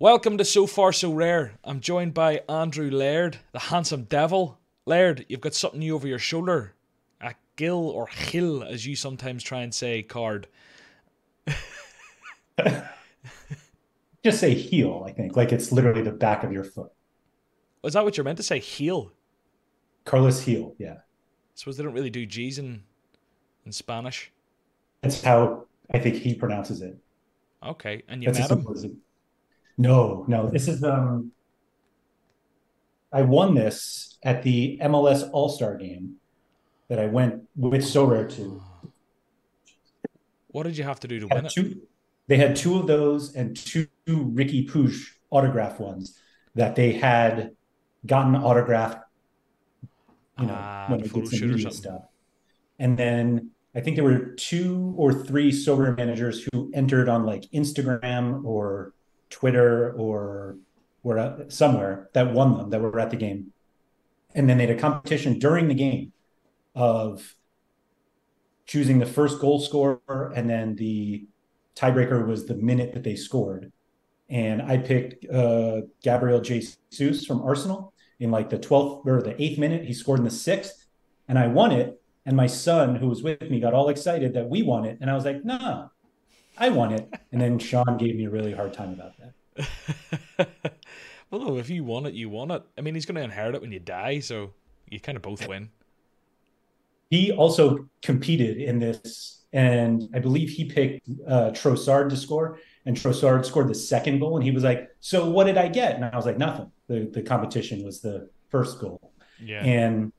Welcome to So Far So Rare. I'm joined by Andrew Laird, the handsome devil. Laird, you've got something new over your shoulder. A gill or hill, as you sometimes try and say, card. Just say heel, I think. Like it's literally the back of your foot. Was that what you're meant to say? Heel? Carlos heel, yeah. I suppose they don't really do G's in in Spanish. That's how I think he pronounces it. Okay. And you That's met him? No, no. This is um I won this at the MLS All Star game that I went with Sorare to. What did you have to do to win two, it? They had two of those and two Riqui Puig autograph ones that they had gotten autographed, you know, uh, when they did some media stuff. And then I think there were two or three Sorare managers who entered on like Instagram or Twitter or were somewhere that won them that were at the game. And then they had a competition during the game of choosing the first goal scorer and then the tiebreaker was the minute that they scored. And I picked uh, Gabriel Jesus from Arsenal in like the 12th or the eighth minute. He scored in the sixth, and I won it. And my son, who was with me, got all excited that we won it. And I was like, no, I won it. And then Sean gave me a really hard time about that. well, if you won it, you won it. I mean, he's going to inherit it when you die. So you kind of both win. He also competed in this. And I believe he picked uh, Trossard to score. And Trossard scored the second goal. And he was like, So what did I get? And I was like, Nothing. The, the competition was the first goal. Yeah. And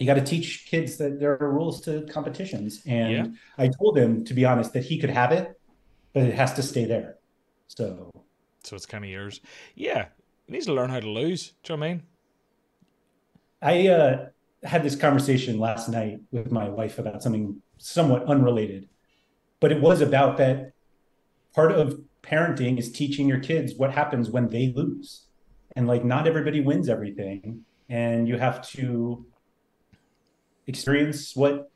you got to teach kids that there are rules to competitions. And yeah. I told him, to be honest, that he could have it, but it has to stay there. So, so it's kind of yours. Yeah, he needs to learn how to lose. Do you know what I mean? I uh, had this conversation last night with my wife about something somewhat unrelated, but it was about that part of parenting is teaching your kids what happens when they lose. And like, not everybody wins everything. And you have to experience what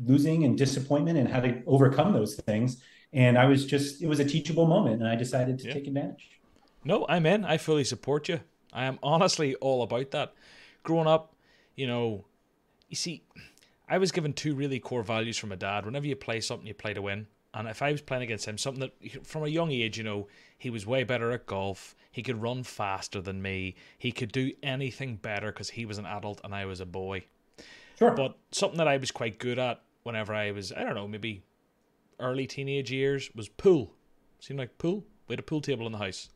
losing and disappointment and how to overcome those things. And I was just, it was a teachable moment and I decided to yeah. take advantage. No, I'm in. I fully support you. I am honestly all about that. Growing up, you know, you see, I was given two really core values from my dad. Whenever you play something, you play to win. And if I was playing against him, something that from a young age, you know, he was way better at golf. He could run faster than me. He could do anything better because he was an adult and I was a boy. Sure. But something that I was quite good at whenever I was, I don't know, maybe early teenage years was pool. Seemed like pool. We had a pool table in the house.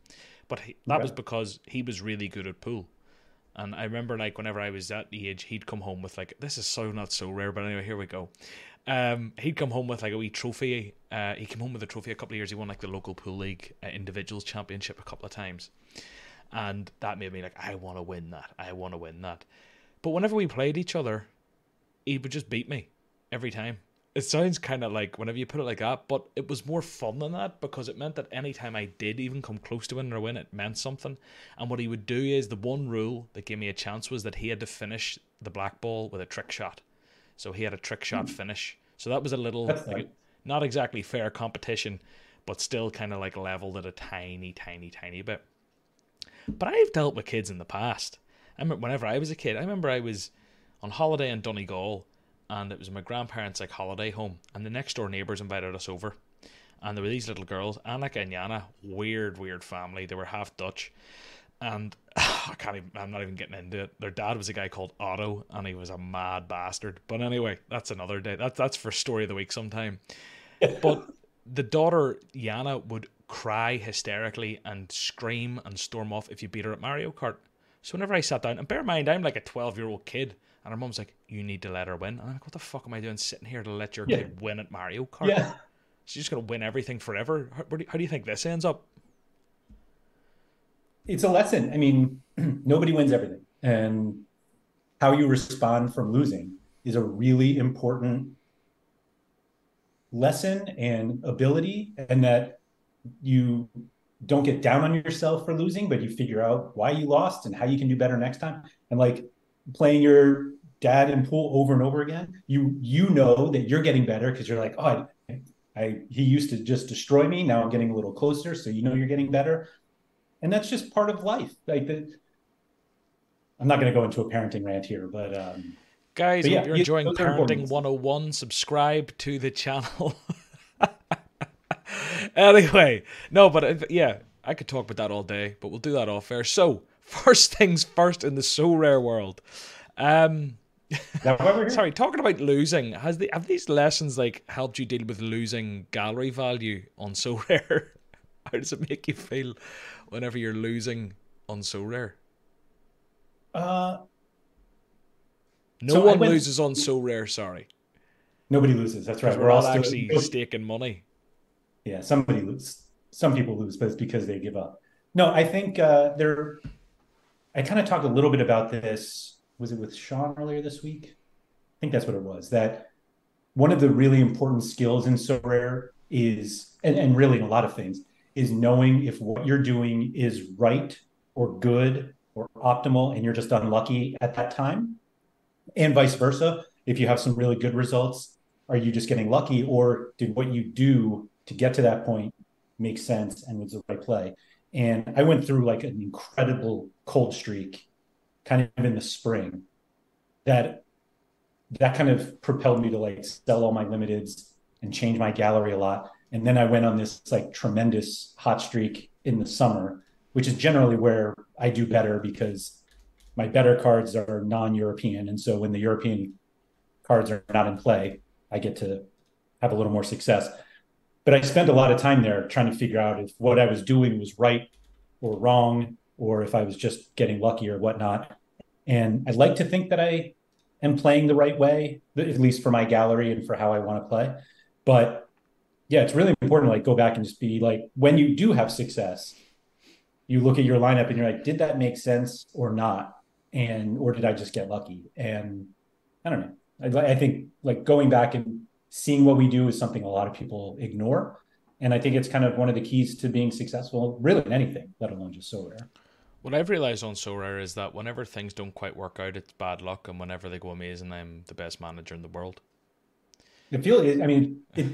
But he, that was because he was really good at pool. And I remember, like, whenever I was that age, he'd come home with, like, this is so not so rare, but anyway, here we go. Um, he'd come home with, like, a wee trophy. Uh, he came home with a trophy a couple of years. He won, like, the local pool league uh, individuals championship a couple of times. And that made me, like, I want to win that. I want to win that. But whenever we played each other, he would just beat me every time. It sounds kind of like whenever you put it like that, but it was more fun than that because it meant that anytime I did even come close to winning or win, it meant something. And what he would do is the one rule that gave me a chance was that he had to finish the black ball with a trick shot. So he had a trick shot mm. finish. So that was a little, like, not exactly fair competition, but still kind of like leveled at a tiny, tiny, tiny bit. But I've dealt with kids in the past. I remember whenever I was a kid, I remember I was on holiday in Donegal, and it was my grandparents' like holiday home, and the next door neighbours invited us over, and there were these little girls, Annika and Jana, weird, weird family. They were half Dutch, and I can't even. I'm not even getting into it. Their dad was a guy called Otto, and he was a mad bastard. But anyway, that's another day. That's that's for story of the week sometime. but the daughter Jana would cry hysterically and scream and storm off if you beat her at Mario Kart. So whenever I sat down, and bear in mind, I'm like a 12 year old kid. And her mum's like, "You need to let her win." And I'm like, "What the fuck am I doing sitting here to let your yeah. kid win at Mario Kart? Yeah. She's just gonna win everything forever. How, do, how do you think this ends up?" It's a lesson. I mean, nobody wins everything, and how you respond from losing is a really important lesson and ability, and that you don't get down on yourself for losing, but you figure out why you lost and how you can do better next time. And like playing your dad in pool over and over again, you you know that you're getting better because you're like, oh, I, I he used to just destroy me. Now I'm getting a little closer, so you know you're getting better. and that's just part of life. Like the, I'm not going to go into a parenting rant here, but um, guys, but yeah, you're enjoying Parenting 101. Subscribe to the channel. anyway, no, but uh, yeah, I could talk about that all day, but we'll do that off air. So, first things first in the Sorare world. Um, sorry, talking about losing, has the have these lessons like helped you deal with losing gallery value on so rare? How does it make you feel whenever you're losing on Sorare? Uh, no so one went, loses on Sorare. Sorry, nobody loses. That's right. We're, we're all actually still, staking money. Yeah, somebody loses. Some people lose, but it's because they give up. No, I think uh, there. I kind of talked a little bit about this. Was it with Sean earlier this week? I think that's what it was. That one of the really important skills in Sorare is, and, and really in a lot of things, is knowing if what you're doing is right or good or optimal and you're just unlucky at that time. And vice versa. If you have some really good results, are you just getting lucky or did what you do to get to that point make sense and was the right play? And I went through like an incredible cold streak kind of in the spring that that kind of propelled me to like sell all my limiteds and change my gallery a lot and then I went on this like tremendous hot streak in the summer, which is generally where I do better because my better cards are non-European. And so when the European cards are not in play, I get to have a little more success. But I spent a lot of time there trying to figure out if what I was doing was right or wrong, or if I was just getting lucky or whatnot. And I'd like to think that I am playing the right way, at least for my gallery and for how I want to play. But yeah, it's really important to like go back and just be like, when you do have success, you look at your lineup and you're like, did that make sense or not? And, or did I just get lucky? And I don't know. I, I think like going back and seeing what we do is something a lot of people ignore. And I think it's kind of one of the keys to being successful, really in anything, let alone just Sorare. What I've realized on Sorare is that whenever things don't quite work out, it's bad luck, and whenever they go amazing, I'm the best manager in the world. It feels. I mean, it,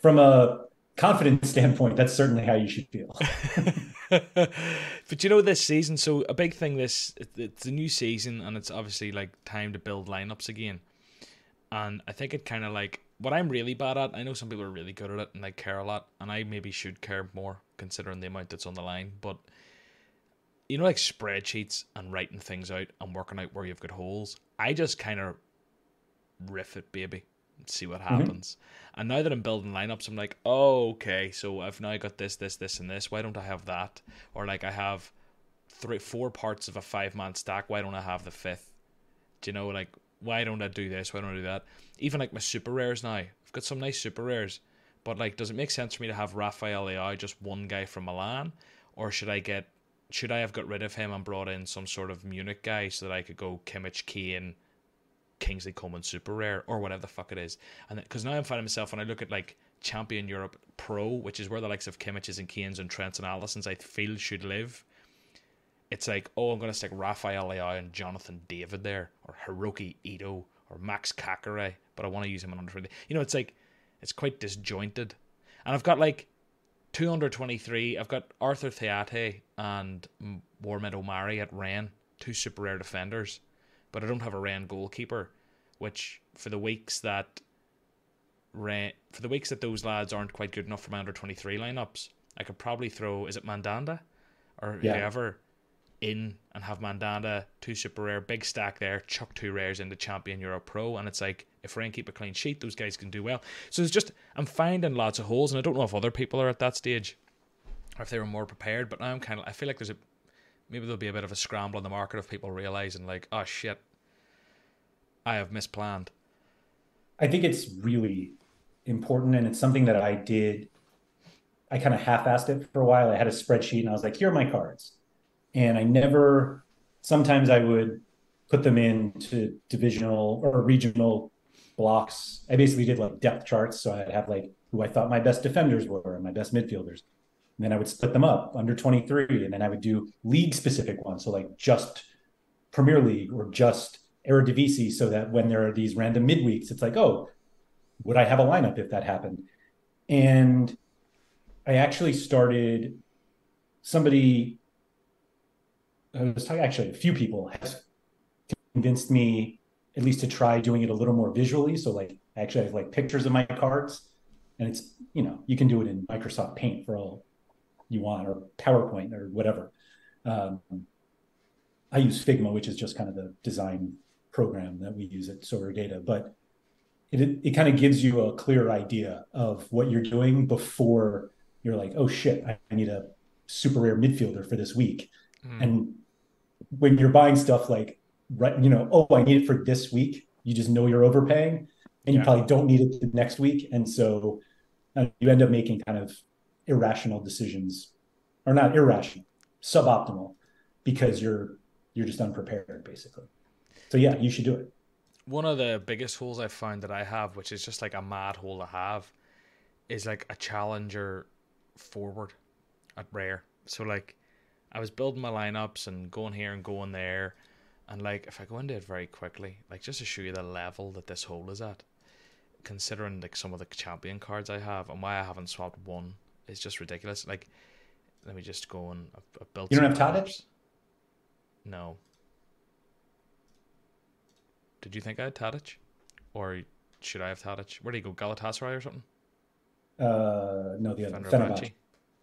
from a confidence standpoint, that's certainly how you should feel. but you know this season, so a big thing this it's a new season and it's obviously like time to build lineups again. And I think it kind of like what I'm really bad at. I know some people are really good at it and they care a lot, and I maybe should care more considering the amount that's on the line. But you know, like spreadsheets and writing things out and working out where you've got holes. I just kind of riff it, baby and see what mm-hmm. happens. Mm-hmm. And now that I'm building lineups, I'm like, oh, okay, so I've now got this, this, this, and this. Why don't I have that? Or like I have three, four parts of a five man stack. Why don't I have the fifth? Do you know, like, why don't I do this? Why don't I do that? Even like my super rares now. I've got some nice super rares. But like, does it make sense for me to have Rafael Leao, just one guy from Milan? Or should I get should I have got rid of him and brought in some sort of Munich guy so that I could go Kimmich, Kane, Kingsley Coman super rare or whatever the fuck it is. And because now I'm finding myself when I look at like Champion Europe Pro, which is where the likes of Kimmiches and Kanes and Trents and Alisson's I feel should live. It's like, oh, I'm gonna stick Rafael Leao and Jonathan David there, or Hiroki Ito, or Max Caqueret, but I want to use him in under You know, it's like it's quite disjointed. And I've got like two under twenty three. I've got Arthur Theate and Warmed Omari at Rennes, two super rare defenders but I don't have a Rennes goalkeeper, which for the weeks that Rennes, for the weeks that those lads aren't quite good enough for my under twenty three lineups, I could probably throw is it Mandanda or yeah. whoever in and have Mandanda two super rare big stack there, chuck two rares into Champion Euro Pro, and it's like if Rennes keep a clean sheet, those guys can do well. So it's just I'm finding lots of holes, and I don't know if other people are at that stage or if they were more prepared. But now I'm kind of I feel like there's a maybe there'll be a bit of a scramble in the market of people realizing like, oh shit, I have misplanned. I think it's really important, and it's something that I did. I kind of half-assed it for a while. I had a spreadsheet, and I was like, "Here are my cards," and I never. Sometimes I would put them into divisional or regional blocks. I basically did like depth charts, so I'd have like who I thought my best defenders were and my best midfielders. And then I would split them up under 23, and then I would do league specific ones. So like just Premier League or just Eredivisie, so that when there are these random midweeks, it's like, oh, would I have a lineup if that happened? And I actually started. Somebody I was talking actually a few people have convinced me at least to try doing it a little more visually. So like I actually have like pictures of my cards and it's, you know, you can do it in Microsoft Paint for all you want or PowerPoint or whatever. Um, I use Figma, which is just kind of the design program that we use at Sorare Data, but it, it kind of gives you a clear idea of what you're doing before you're like, oh shit, I need a super rare midfielder for this week. Mm. And when you're buying stuff like, right, you know, oh, I need it for this week, you just know you're overpaying and you probably don't need it the next week. And so uh, you end up making kind of irrational decisions or not irrational, suboptimal because you're you're just unprepared basically. So yeah, you should do it. One of the biggest holes I found that I have, which is just like a mad hole to have, is like a challenger forward at rare. So like I was building my lineups and going here and going there. And like if I go into it very quickly, like just to show you the level that this hole is at, considering like some of the champion cards I have and why I haven't swapped one it's just ridiculous. Like let me just go and I've, I've built. You don't have Tadic? No. Did you think I had Tadic? Or should I have Tadic? Where do you go? Galatasaray or something? Uh, no, the other Fenerbahce.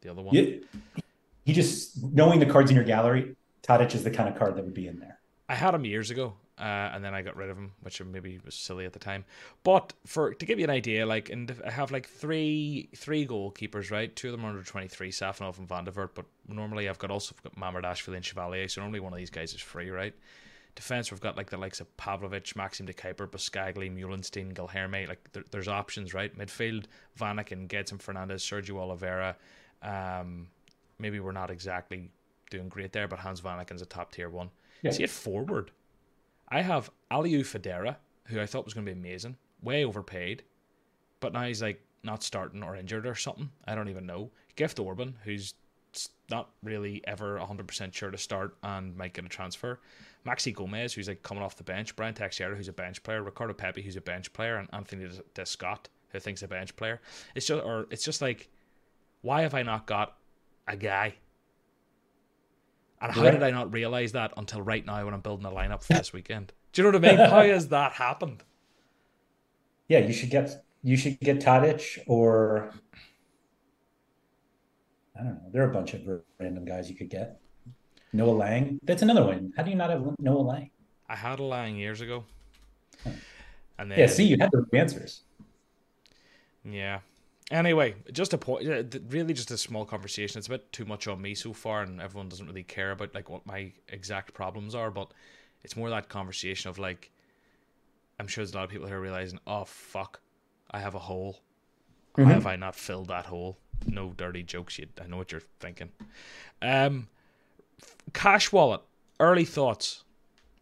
The other one. He just knowing the cards in your gallery, Tadic is the kind of card that would be in there. I had him years ago, uh, and then I got rid of him, which maybe was silly at the time. But for to give you an idea, like, and I have like three three goalkeepers, right? Two of them are under twenty three, Safonov and Van der But normally I've got also got Mamardashvili and Chevalier, so normally one of these guys is free, right? Defense, we've got like the likes of Pavlovic, Maxim De Cuyper, Buscagli, Meulensteen, Guilherme. Like there, there's options, right? Midfield, Vanaken, Gedson Fernandes, Sergio Oliveira. Um, maybe we're not exactly doing great there, but Hans Vanaken's a top tier one. Yeah. See it forward. I have Alieu Fadera, who I thought was going to be amazing, way overpaid, but now he's like not starting or injured or something. I don't even know. Gift Orban, who's not really ever 100% sure to start and might get a transfer. Maxi Gomez, who's like coming off the bench. Brian Texeira, who's a bench player. Ricardo Pepi, who's a bench player. And Anthony Descotte, who thinks a bench player. It's just, or it's just like, why have I not got a guy? And how right. did I not realize that until right now when I'm building a lineup for this weekend? Do you know what I mean? how has that happened? Yeah, you should get you should get Tadic or I don't know. There are a bunch of random guys you could get. Noah Lang. That's another one. How do you not have Noah Lang? I had a Lang years ago. Huh. And then, yeah, see, you had the answers. Yeah. Anyway, just a point. Really, just a small conversation. It's a bit too much on me so far, and everyone doesn't really care about like what my exact problems are. But it's more that conversation of like, I'm sure there's a lot of people here realizing, oh fuck, I have a hole. Mm-hmm. Why have I not filled that hole? No dirty jokes. You, I know what you're thinking. Um, cash wallet. Early thoughts.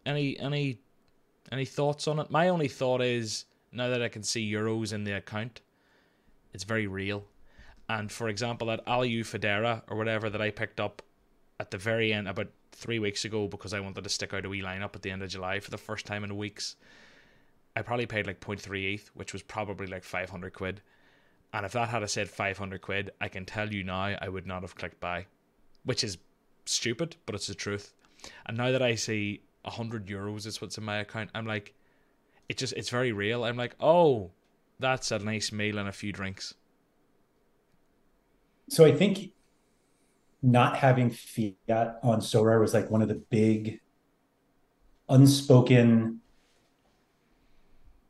Any any any thoughts on it? My only thought is now that I can see euros in the account, it's very real. And for example, that Alieu Fadera or whatever that I picked up at the very end about three weeks ago because I wanted to stick out a wee lineup at the end of July for the first time in weeks. I probably paid like 0.38, which was probably like 500 quid. And if that had said 500 quid, I can tell you now I would not have clicked buy, which is stupid, but it's the truth. And now that I see 100 euros is what's in my account, I'm like, it just, it's very real. I'm like, oh, that's a nice meal and a few drinks. So I think not having fiat on Sorare was like one of the big unspoken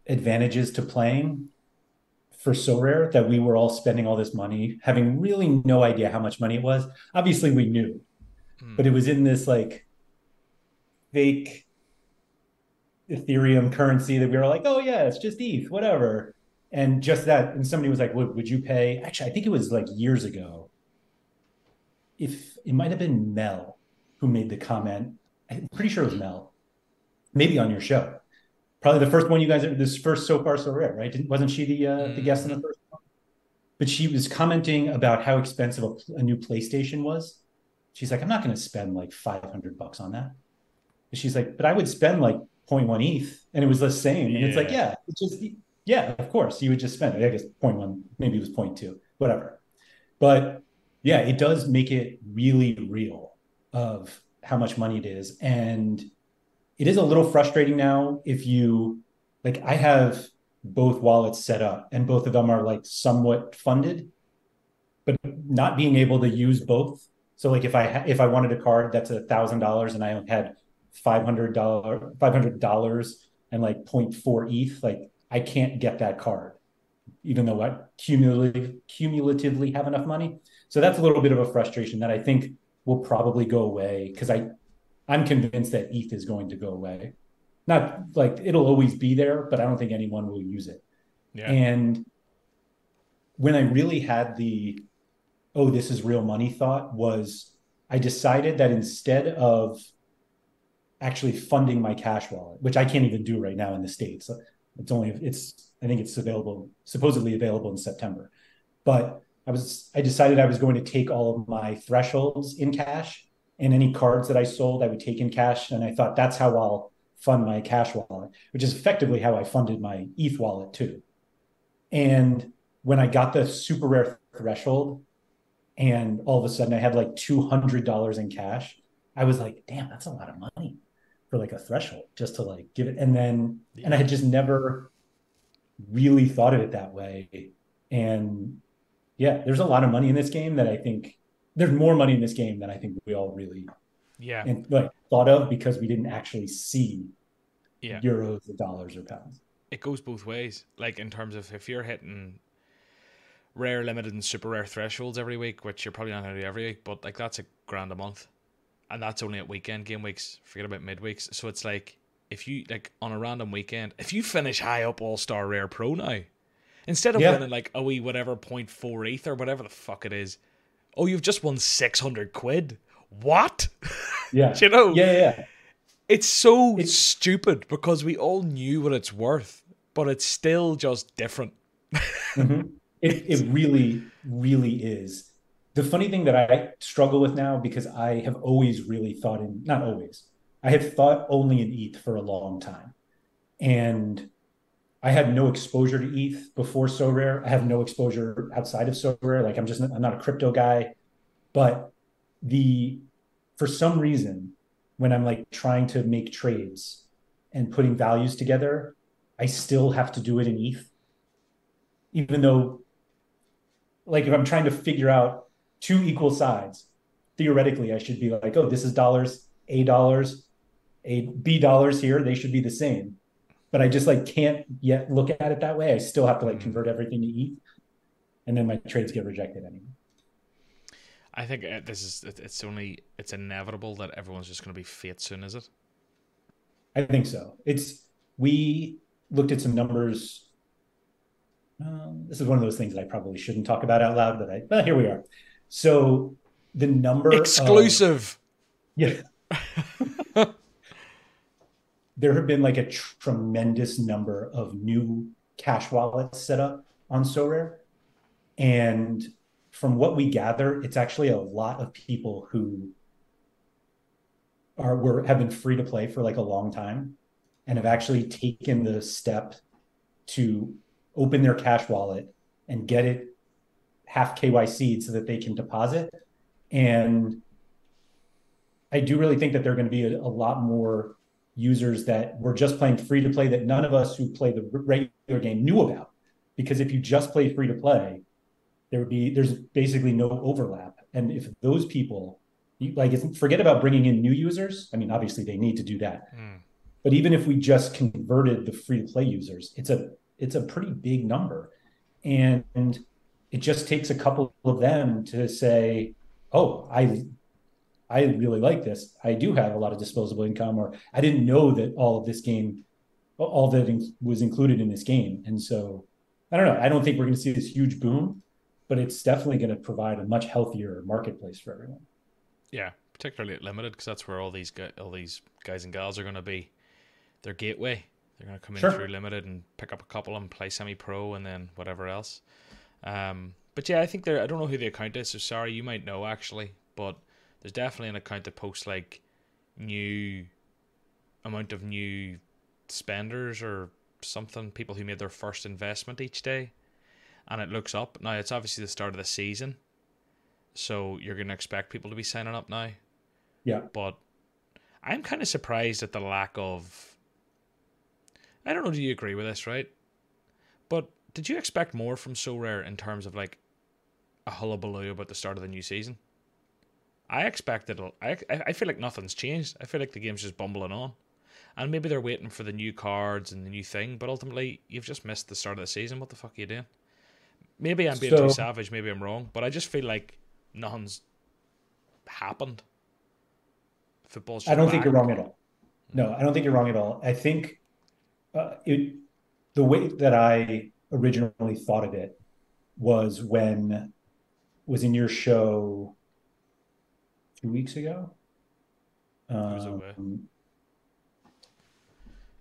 advantages to playing for Sorare that we were all spending all this money, having really no idea how much money it was. Obviously, we knew, mm. but it was in this like fake Ethereum currency that we were like, oh yeah, it's just ETH, whatever. And just that, and somebody was like, would, would you pay? Actually, I think it was like years ago. If it might have been Mel who made the comment, I'm pretty sure it was Mel, maybe on your show. Probably the first one you guys, this first so far so rare, right? Didn't, wasn't she the uh, mm. the guest in the first one? But she was commenting about how expensive a, a new PlayStation was. She's like, I'm not going to spend like 500 bucks on that. She's like, but I would spend like 0.1 ETH, and it was the same. And yeah. it's like, yeah, it's just yeah, of course, you would just spend it. I guess 0.1, maybe it was 0.2, whatever. But yeah, it does make it really real of how much money it is. And it is a little frustrating now if you like I have both wallets set up and both of them are like somewhat funded, but not being able to use both. So like if I if I wanted a card that's a thousand dollars and I had five hundred dollar five hundred dollars and like 0.4 ETH, like I can't get that card, even though I cumulatively cumulatively have enough money. So that's a little bit of a frustration that I think will probably go away because I I'm convinced that ETH is going to go away. Not like it'll always be there, but I don't think anyone will use it. Yeah. And when I really had the oh, this is real money thought was I decided that instead of actually funding my cash wallet, which I can't even do right now in the States. It's only it's I think it's available supposedly available in September. But I was I decided I was going to take all of my thresholds in cash and any cards that I sold I would take in cash and I thought that's how I'll fund my cash wallet, which is effectively how I funded my ETH wallet too. And when I got the super rare threshold and all of a sudden I had like $200 in cash, I was like, damn, that's a lot of money for like a threshold just to like give it. And then, yeah. and I had just never really thought of it that way. And yeah, there's a lot of money in this game that I think there's more money in this game than I think we all really yeah and like thought of because we didn't actually see yeah. euros or dollars or pounds. It goes both ways. Like in terms of if you're hitting rare, limited, and super rare thresholds every week, which you're probably not going to do every week, but like that's a grand a month, and that's only at weekend game weeks. Forget about midweeks. So it's like if you like on a random weekend, if you finish high up All Star Rare Pro now, instead of yeah. winning like a wee whatever point four eighth or whatever the fuck it is, oh you've just won six hundred quid. What? Yeah, you know. Yeah, yeah. It's so it's, stupid because we all knew what it's worth, but it's still just different. mm-hmm. It, it really, really is. The funny thing that I struggle with now, because I have always really thought in, not always, I have thought only in ETH for a long time. And I had no exposure to ETH before Sorare. I have no exposure outside of Sorare. Like I'm just, I'm not a crypto guy. But the, for some reason, when I'm like trying to make trades and putting values together, I still have to do it in ETH. Even though like if I'm trying to figure out two equal sides, theoretically I should be like, oh, this is dollars, A dollars, A B dollars here, they should be the same. But I just like can't yet look at it that way. I still have to like convert everything to ETH, and then my trades get rejected anyway. I think uh, this is it's only it's inevitable that everyone's just going to be fiat soon, is it? I think so. It's we looked at some numbers um, this is one of those things that I probably shouldn't talk about out loud, but I, but here we are. So the number exclusive. Of, yeah. there have been like a tr- tremendous number of new cash wallets set up on Sorare. And from what we gather, it's actually a lot of people who are were have been free to play for like a long time and have actually taken the step to open their cash wallet and get it half KYC so that they can deposit. And I do really think that there are going to be a, a lot more users that were just playing free to play that none of us who play the regular game knew about. Because if you just play free to play, there would be there's basically no overlap. And if those people like forget about bringing in new users, I mean obviously they need to do that. Mm. But even if we just converted the free to play users, it's a it's a pretty big number. And, and it just takes a couple of them to say, oh, I I really like this. I do have a lot of disposable income, or I didn't know that all of this game, all that was included in this game. And so I don't know. I don't think we're going to see this huge boom, but it's definitely going to provide a much healthier marketplace for everyone. Yeah, particularly at limited because that's where all these guys, all these guys and gals are going to be their gateway they're going to come in sure. through limited and pick up a couple and play semi pro and then whatever else. Um, but yeah, I think there. I don't know who the account is, so sorry, you might know actually. But there's definitely an account that posts like new amount of new spenders or something, people who made their first investment each day, and it looks up. Now it's obviously the start of the season, so you're going to expect people to be signing up now. Yeah. But I'm kind of surprised at the lack of. I don't know. Do you agree with this, right? But did you expect more from Sorare in terms of like a hullabaloo about the start of the new season? I expected. I I feel like nothing's changed. I feel like the game's just bumbling on, and maybe they're waiting for the new cards and the new thing. But ultimately, you've just missed the start of the season. What the fuck are you doing? Maybe I'm being so, too savage. Maybe I'm wrong. But I just feel like nothing's happened. Football's. I don't think you're wrong at all. No, I don't think you're wrong at all. I think uh, it the way that I originally thought of it was when was in your show two weeks ago. Um,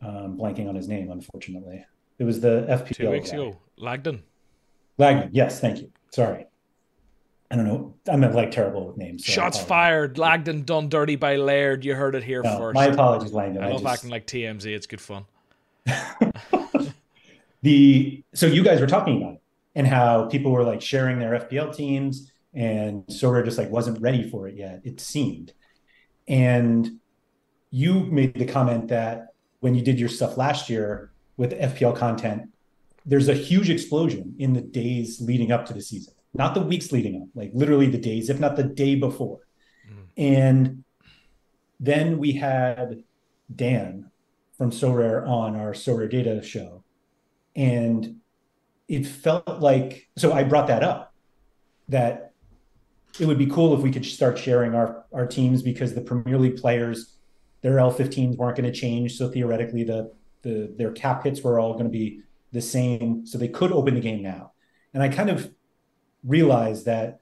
um, blanking on his name, unfortunately. It was the FPL. Two weeks guy. ago, Lagden. Lagden, yes, thank you. Sorry. I don't know. I'm like terrible with names. So Shots fired. Lagden done dirty by Laird. You heard it here no, first. My apologies, Langdon. I, I love just... acting like TMZ. It's good fun. the so you guys were talking about it and how people were like sharing their FPL teams and Sorare just like wasn't ready for it yet. It seemed, and you made the comment that when you did your stuff last year with FPL content, there's a huge explosion in the days leading up to the season not the weeks leading up, like literally the days, if not the day before. Mm. And then we had Dan from Sorare on our Sorare data show. And it felt like, so I brought that up that it would be cool if we could start sharing our, our teams because the Premier League players, their L15s weren't going to change. So theoretically, the, the their cap hits were all going to be the same. So they could open the game now. And I kind of realized that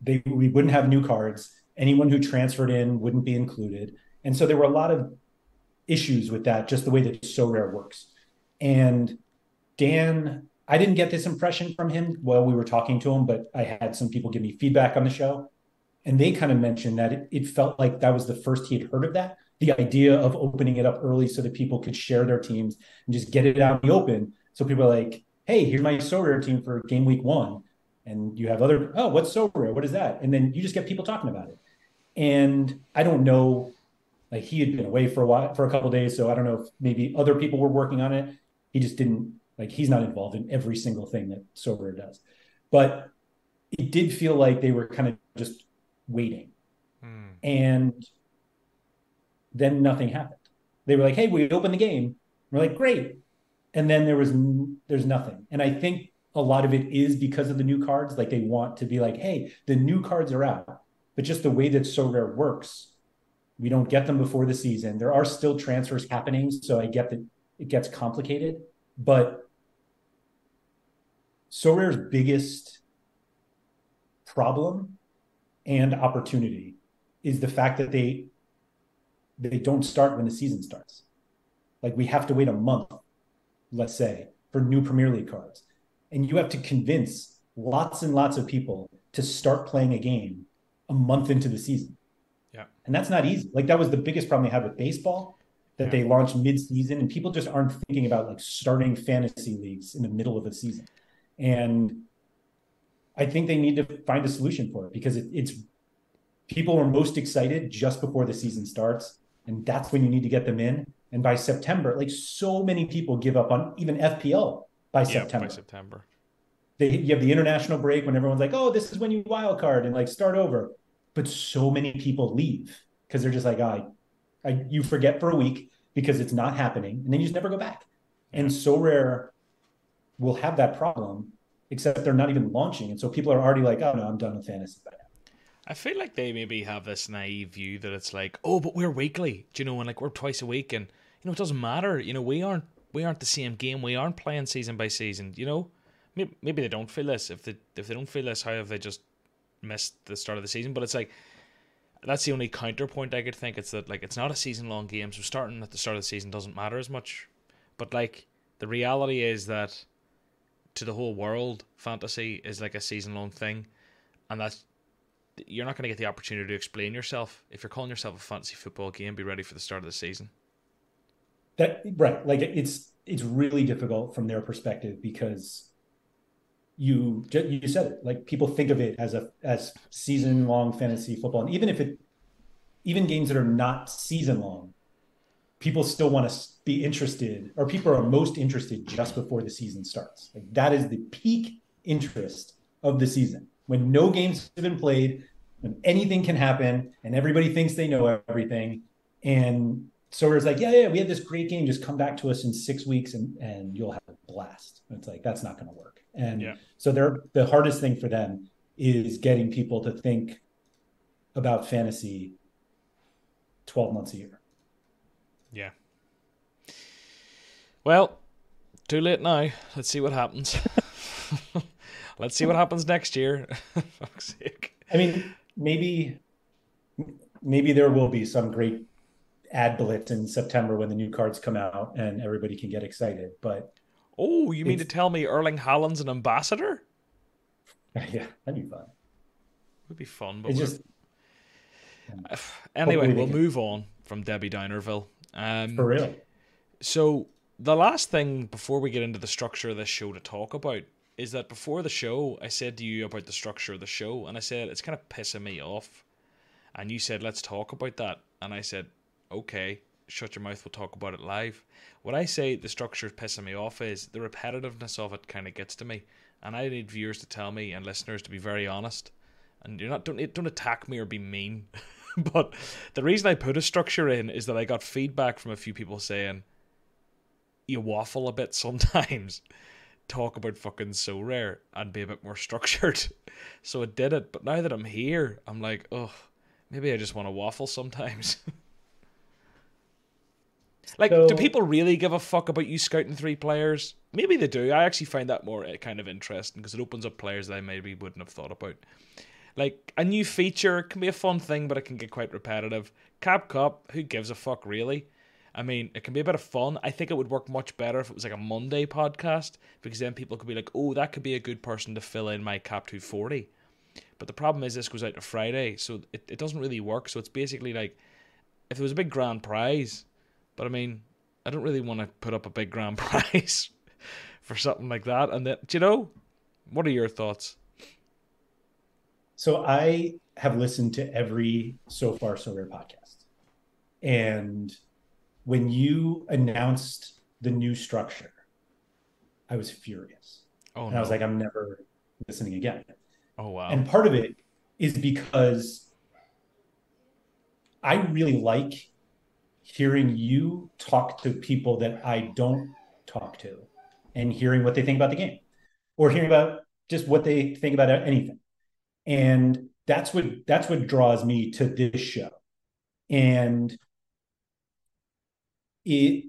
they we wouldn't have new cards. Anyone who transferred in wouldn't be included, and so there were a lot of issues with that. Just the way that Sorare works, and Dan. I didn't get this impression from him while we were talking to him, but I had some people give me feedback on the show. And they kind of mentioned that it, it felt like that was the first he had heard of that the idea of opening it up early so that people could share their teams and just get it out in the open. So people are like, hey, here's my Sorare team for game week one. And you have other, oh, what's Sorare? What is that? And then you just get people talking about it. And I don't know, like he had been away for a while, for a couple days. So I don't know if maybe other people were working on it. He just didn't, like, he's not involved in every single thing that Sorare does. But it did feel like they were kind of just waiting. Hmm. And then nothing happened. They were like, hey, we opened the game. We're like, great and then there was there's nothing and i think a lot of it is because of the new cards like they want to be like hey the new cards are out but just the way that Sorare works we don't get them before the season there are still transfers happening so i get that it gets complicated but Sorare's biggest problem and opportunity is the fact that they they don't start when the season starts like we have to wait a month let's say, for new Premier League cards. And you have to convince lots and lots of people to start playing a game a month into the season. Yeah. And that's not easy. Like that was the biggest problem they had with baseball that yeah. they launch mid-season and people just aren't thinking about like starting fantasy leagues in the middle of a season. And I think they need to find a solution for it because it, it's people are most excited just before the season starts and that's when you need to get them in and by September, like so many people give up on even FPL by yeah, September. By September. They, you have the international break when everyone's like, oh, this is when you wild card and like start over. But so many people leave because they're just like, ah, I, I, you forget for a week because it's not happening, and then you just never go back. And Sorare will have that problem, except they're not even launching, and so people are already like, oh no, I'm done with fantasy. I feel like they maybe have this naive view that it's like, oh, but we're weekly, do you know, and like we're twice a week, and you know, it doesn't matter. You know, we aren't we aren't the same game. We aren't playing season by season. You know, maybe, maybe they don't feel this. If they if they don't feel this, how have they just missed the start of the season? But it's like that's the only counterpoint I could think. It's that like it's not a season long game, so starting at the start of the season doesn't matter as much. But like the reality is that to the whole world, fantasy is like a season long thing, and that's you're not going to get the opportunity to explain yourself if you're calling yourself a fantasy football game. Be ready for the start of the season. That right, like it's it's really difficult from their perspective because you you said it like people think of it as a as season long fantasy football, and even if it even games that are not season long, people still want to be interested, or people are most interested just before the season starts. Like that is the peak interest of the season when no games have been played, when anything can happen, and everybody thinks they know everything. And so it's like, yeah, yeah, we had this great game. Just come back to us in six weeks, and and you'll have blast. It's like that's not going to work. And yeah. so they're the hardest thing for them is getting people to think about fantasy 12 months a year. Yeah. Well, too late now. Let's see what happens. Let's see what happens next year. Fuck's sake. I mean, maybe maybe there will be some great ad blitz in September when the new cards come out and everybody can get excited. But oh, you mean to tell me Erling Haaland's an ambassador? Yeah, that'd be fun. It would be fun, but just anyway. We'll move on from Debbie Downerville. Um, For real. So the last thing before we get into the structure of this show to talk about is that before the show, I said to you about the structure of the show, and I said it's kind of pissing me off. And you said, let's talk about that. And I said, okay, shut your mouth, we'll talk about it live. What I say the structure is pissing me off is the repetitiveness of it kind of gets to me. And I need viewers to tell me and listeners to be very honest. And you're not don't don't attack me or be mean. but the reason I put a structure in is that I got feedback from a few people saying you waffle a bit sometimes talk about fucking Sorare and be a bit more structured. So it did it. But now that I'm here, I'm like, oh, maybe I just want to waffle sometimes. Like, so, do people really give a fuck about you scouting three players? Maybe they do. I actually find that more eh, kind of interesting because it opens up players that I maybe wouldn't have thought about. Like a new feature can be a fun thing, but it can get quite repetitive. Cap Cup, who gives a fuck really? I mean, it can be a bit of fun. I think it would work much better if it was like a Monday podcast because then people could be like, oh, that could be a good person to fill in my Cap 240. But the problem is this goes out to Friday, so it, it doesn't really work. So it's basically like if there was a big grand prize, but I mean, I don't really want to put up a big grand prize for something like that. And that, you know, what are your thoughts? So I have listened to every so far So Rare podcast. And when you announced the new structure, I was furious. Oh, and no. I was like, I'm never listening again. Oh, wow. And part of it is because I really like hearing you talk to people that I don't talk to and hearing what they think about the game or hearing about just what they think about anything. And that's what that's what draws me to this show. And it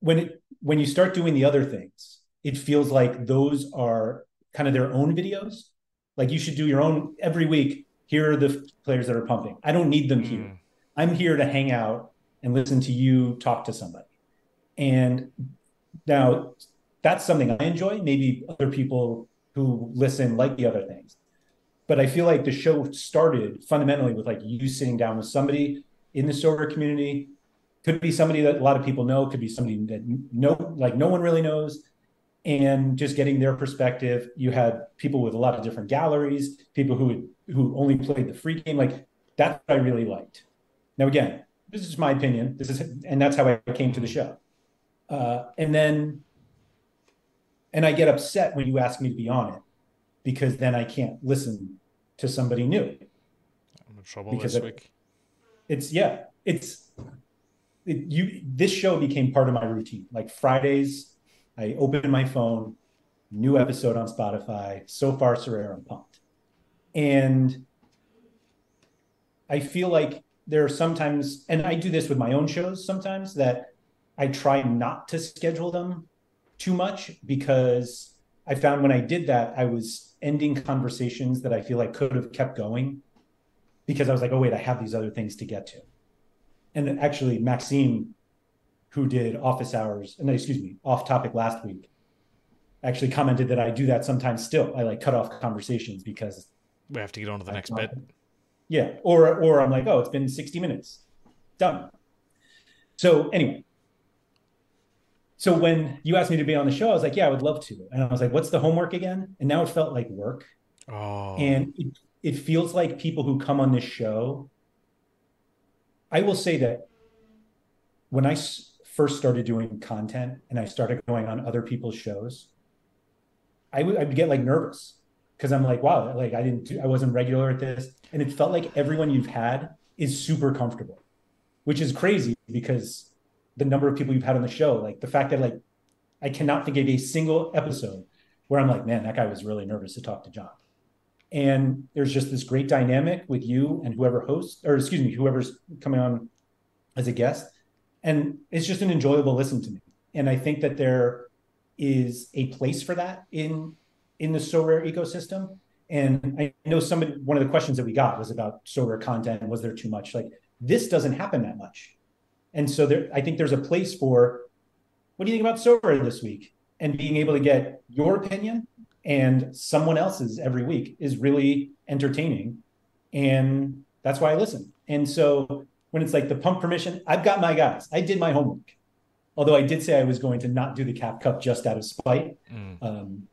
when it when you start doing the other things, it feels like those are kind of their own videos. Like you should do your own every week. Here are the players that are pumping. I don't need them mm. here. I'm here to hang out and listen to you talk to somebody. And now that's something I enjoy. Maybe other people who listen like the other things. But I feel like the show started fundamentally with like you sitting down with somebody in the Sorare community. Could be somebody that a lot of people know, could be somebody that no like no one really knows, and just getting their perspective. You had people with a lot of different galleries, people who who only played the free game. Like that's what I really liked. Now again, this is my opinion. This is and that's how I came to the show. Uh, and then, and I get upset when you ask me to be on it because then I can't listen to somebody new. I'm in trouble because this week it's yeah, it's it, you. This show became part of my routine. Like Fridays, I open my phone, new episode on Spotify. So far, Sorare, I'm pumped, and I feel like there are sometimes, and I do this with my own shows sometimes that I try not to schedule them too much because I found when I did that, I was ending conversations that I feel like could have kept going because I was like, oh wait, I have these other things to get to. And actually, Maxime, who did office hours, and excuse me, off topic last week, actually commented that I do that sometimes still. I like cut off conversations because we have to get on to the next bit. Yeah. Or or I'm like, oh, it's been 60 minutes. Done. So anyway. So when you asked me to be on the show, I was like, yeah, I would love to. And I was like, what's the homework again? And now it felt like work. Oh. And it, it feels like people who come on this show. I will say that when I first started doing content and I started going on other people's shows, I would I'd get like nervous because I'm like, wow, like I didn't, I wasn't regular at this, and it felt like everyone you've had is super comfortable, which is crazy because the number of people you've had on the show, like the fact that like I cannot think of a single episode where I'm like, man, that guy was really nervous to talk to John. And there's just this great dynamic with you and whoever hosts, or excuse me, whoever's coming on as a guest. And it's just an enjoyable listen to me. And I think that there is a place for that in in the Sorare ecosystem. And I know somebody one of the questions that we got was about Sorare content. Was there too much? Like this doesn't happen that much. And so there I think there's a place for what do you think about Sorare this week? And being able to get your opinion and someone else's every week is really entertaining. And that's why I listen. And so when it's like the pump permission, I've got my guys. I did my homework. Although I did say I was going to not do the Cap Cup just out of spite. Mm. Um,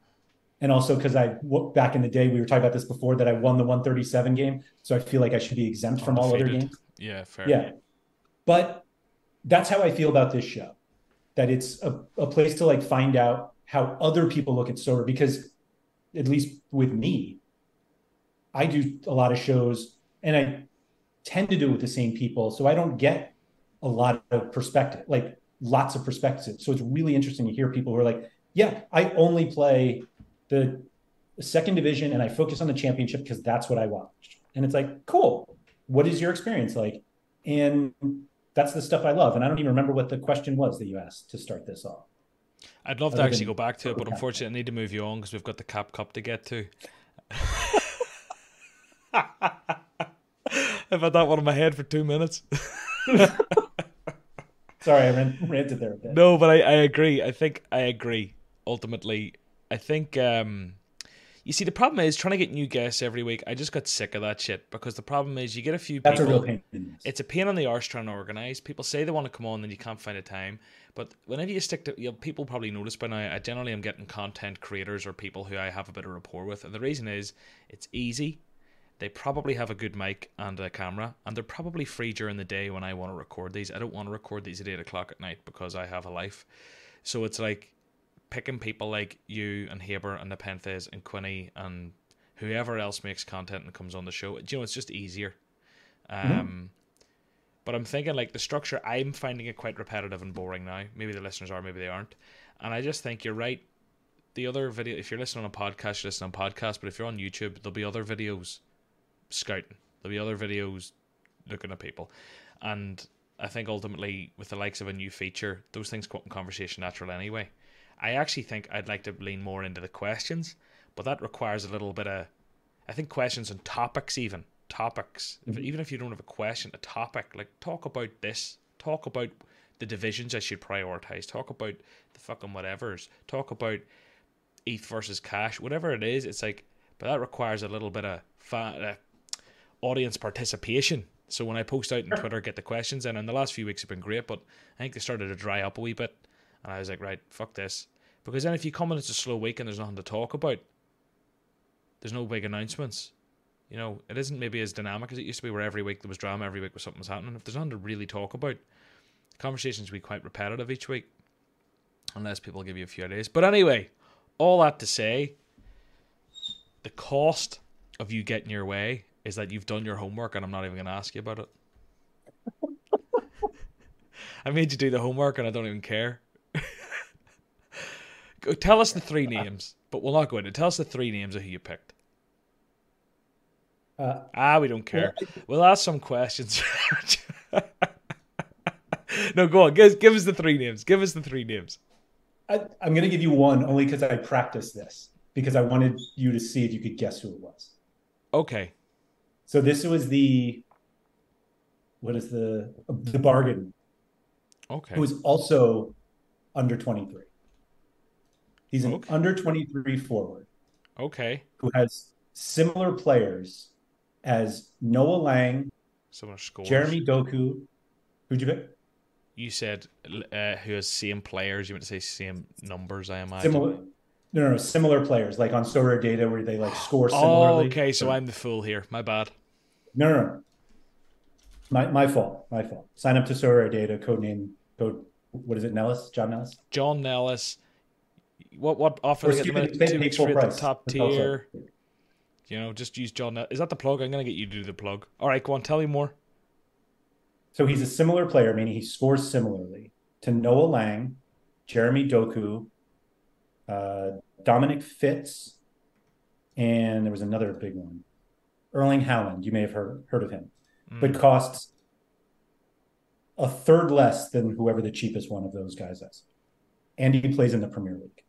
and also because I back in the day we were talking about this before that I won the 137 game, so I feel like I should be exempt from oh, all other games. Yeah, fair. Yeah, but that's how I feel about this show. That it's a, a place to like find out how other people look at Sorare because at least with me, I do a lot of shows and I tend to do it with the same people. So I don't get a lot of perspective, like lots of perspective. So it's really interesting to hear people who are like, yeah, I only play the second division and I focus on the championship because that's what I watch. And it's like, cool. What is your experience like? And that's the stuff I love. And I don't even remember what the question was that you asked to start this off. I'd love to actually go back to it, but unfortunately, I need to move you on because we've got the Cap Cup to get to. I've had that one in my head for two minutes. Sorry, I ran, ranted there a bit. No, but I, I agree. I think I agree. Ultimately, I think um, you see the problem is trying to get new guests every week. I just got sick of that shit because the problem is you get a few. That's people, a real pain. It's a pain on the arse trying to organize. People say they want to come on, and you can't find a time. But whenever you stick to, you know, people probably notice by now. I generally am getting content creators or people who I have a bit of rapport with, and the reason is it's easy. They probably have a good mic and a camera, and they're probably free during the day when I want to record these. I don't want to record these at eight o'clock at night because I have a life. So it's like picking people like you and Haber and Nepenthez and Quinny and whoever else makes content and comes on the show. You know, it's just easier. Mm-hmm. Um, mm-hmm. But I'm thinking like the structure, I'm finding it quite repetitive and boring now. Maybe the listeners are, maybe they aren't. And I just think you're right. The other video, if you're listening on a podcast, you're listening on podcast. But if you're on YouTube, there'll be other videos scouting. There'll be other videos looking at people. And I think ultimately, with the likes of a new feature, those things come up in conversation natural anyway. I actually think I'd like to lean more into the questions, but that requires a little bit of, I think questions and topics even topics. Mm-hmm. If, even if you don't have a question, a topic like talk about this, talk about the divisions I should prioritize, talk about the fucking whatevers, talk about ETH versus cash, whatever it is. It's like, but that requires a little bit of fa- uh, audience participation. So when I post out on Twitter, get the questions in, and the last few weeks have been great, but I think they started to dry up a wee bit. And I was like, right, fuck this. Because then if you come and it's a slow week and there's nothing to talk about, there's no big announcements. You know, it isn't maybe as dynamic as it used to be where every week there was drama, every week was something was happening. If there's nothing to really talk about, conversations will be quite repetitive each week. Unless people give you a few ideas. But anyway, all that to say, the cost of you getting your way is that you've done your homework and I'm not even going to ask you about it. I made you do the homework and I don't even care. Go, tell us the three names, but we'll not go into. Tell us the three names of who you picked. Uh, ah, we don't care. We'll ask some questions. no, go on. Give, give us the three names. Give us the three names. I, am going to give you one only because I practiced this because I wanted you to see if you could guess who it was. Okay. So this was the what is the the bargain? Okay. Who was also under 23. He's an okay. under 23 forward. Okay. Who has similar players as Noa Lang, Similar scores. Jeremy Doku. Who'd you pick? You said uh, who has same players. You meant to say same numbers, I imagine. Similar. No, no, no, similar players, like on Sorare Data, where they like score similarly. Oh, okay, so I'm the fool here. My bad. No, no, no. My my fault. My fault. Sign up to Sorare Data. Code name. Code. What is it? Nellis. John Nellis. John Nellis. What what offer they get the two weeks free at the top tier? You know, just use John. Is that the plug? I'm gonna get you to do the plug. All right, go on. Tell me more. So he's a similar player, meaning he scores similarly to Noa Lang, Jeremy Doku, uh, Dominik Fitz, and there was another big one, Erling Haaland. You may have heard heard of him, mm. but costs a third less than whoever the cheapest one of those guys is, and he plays in the Premier League.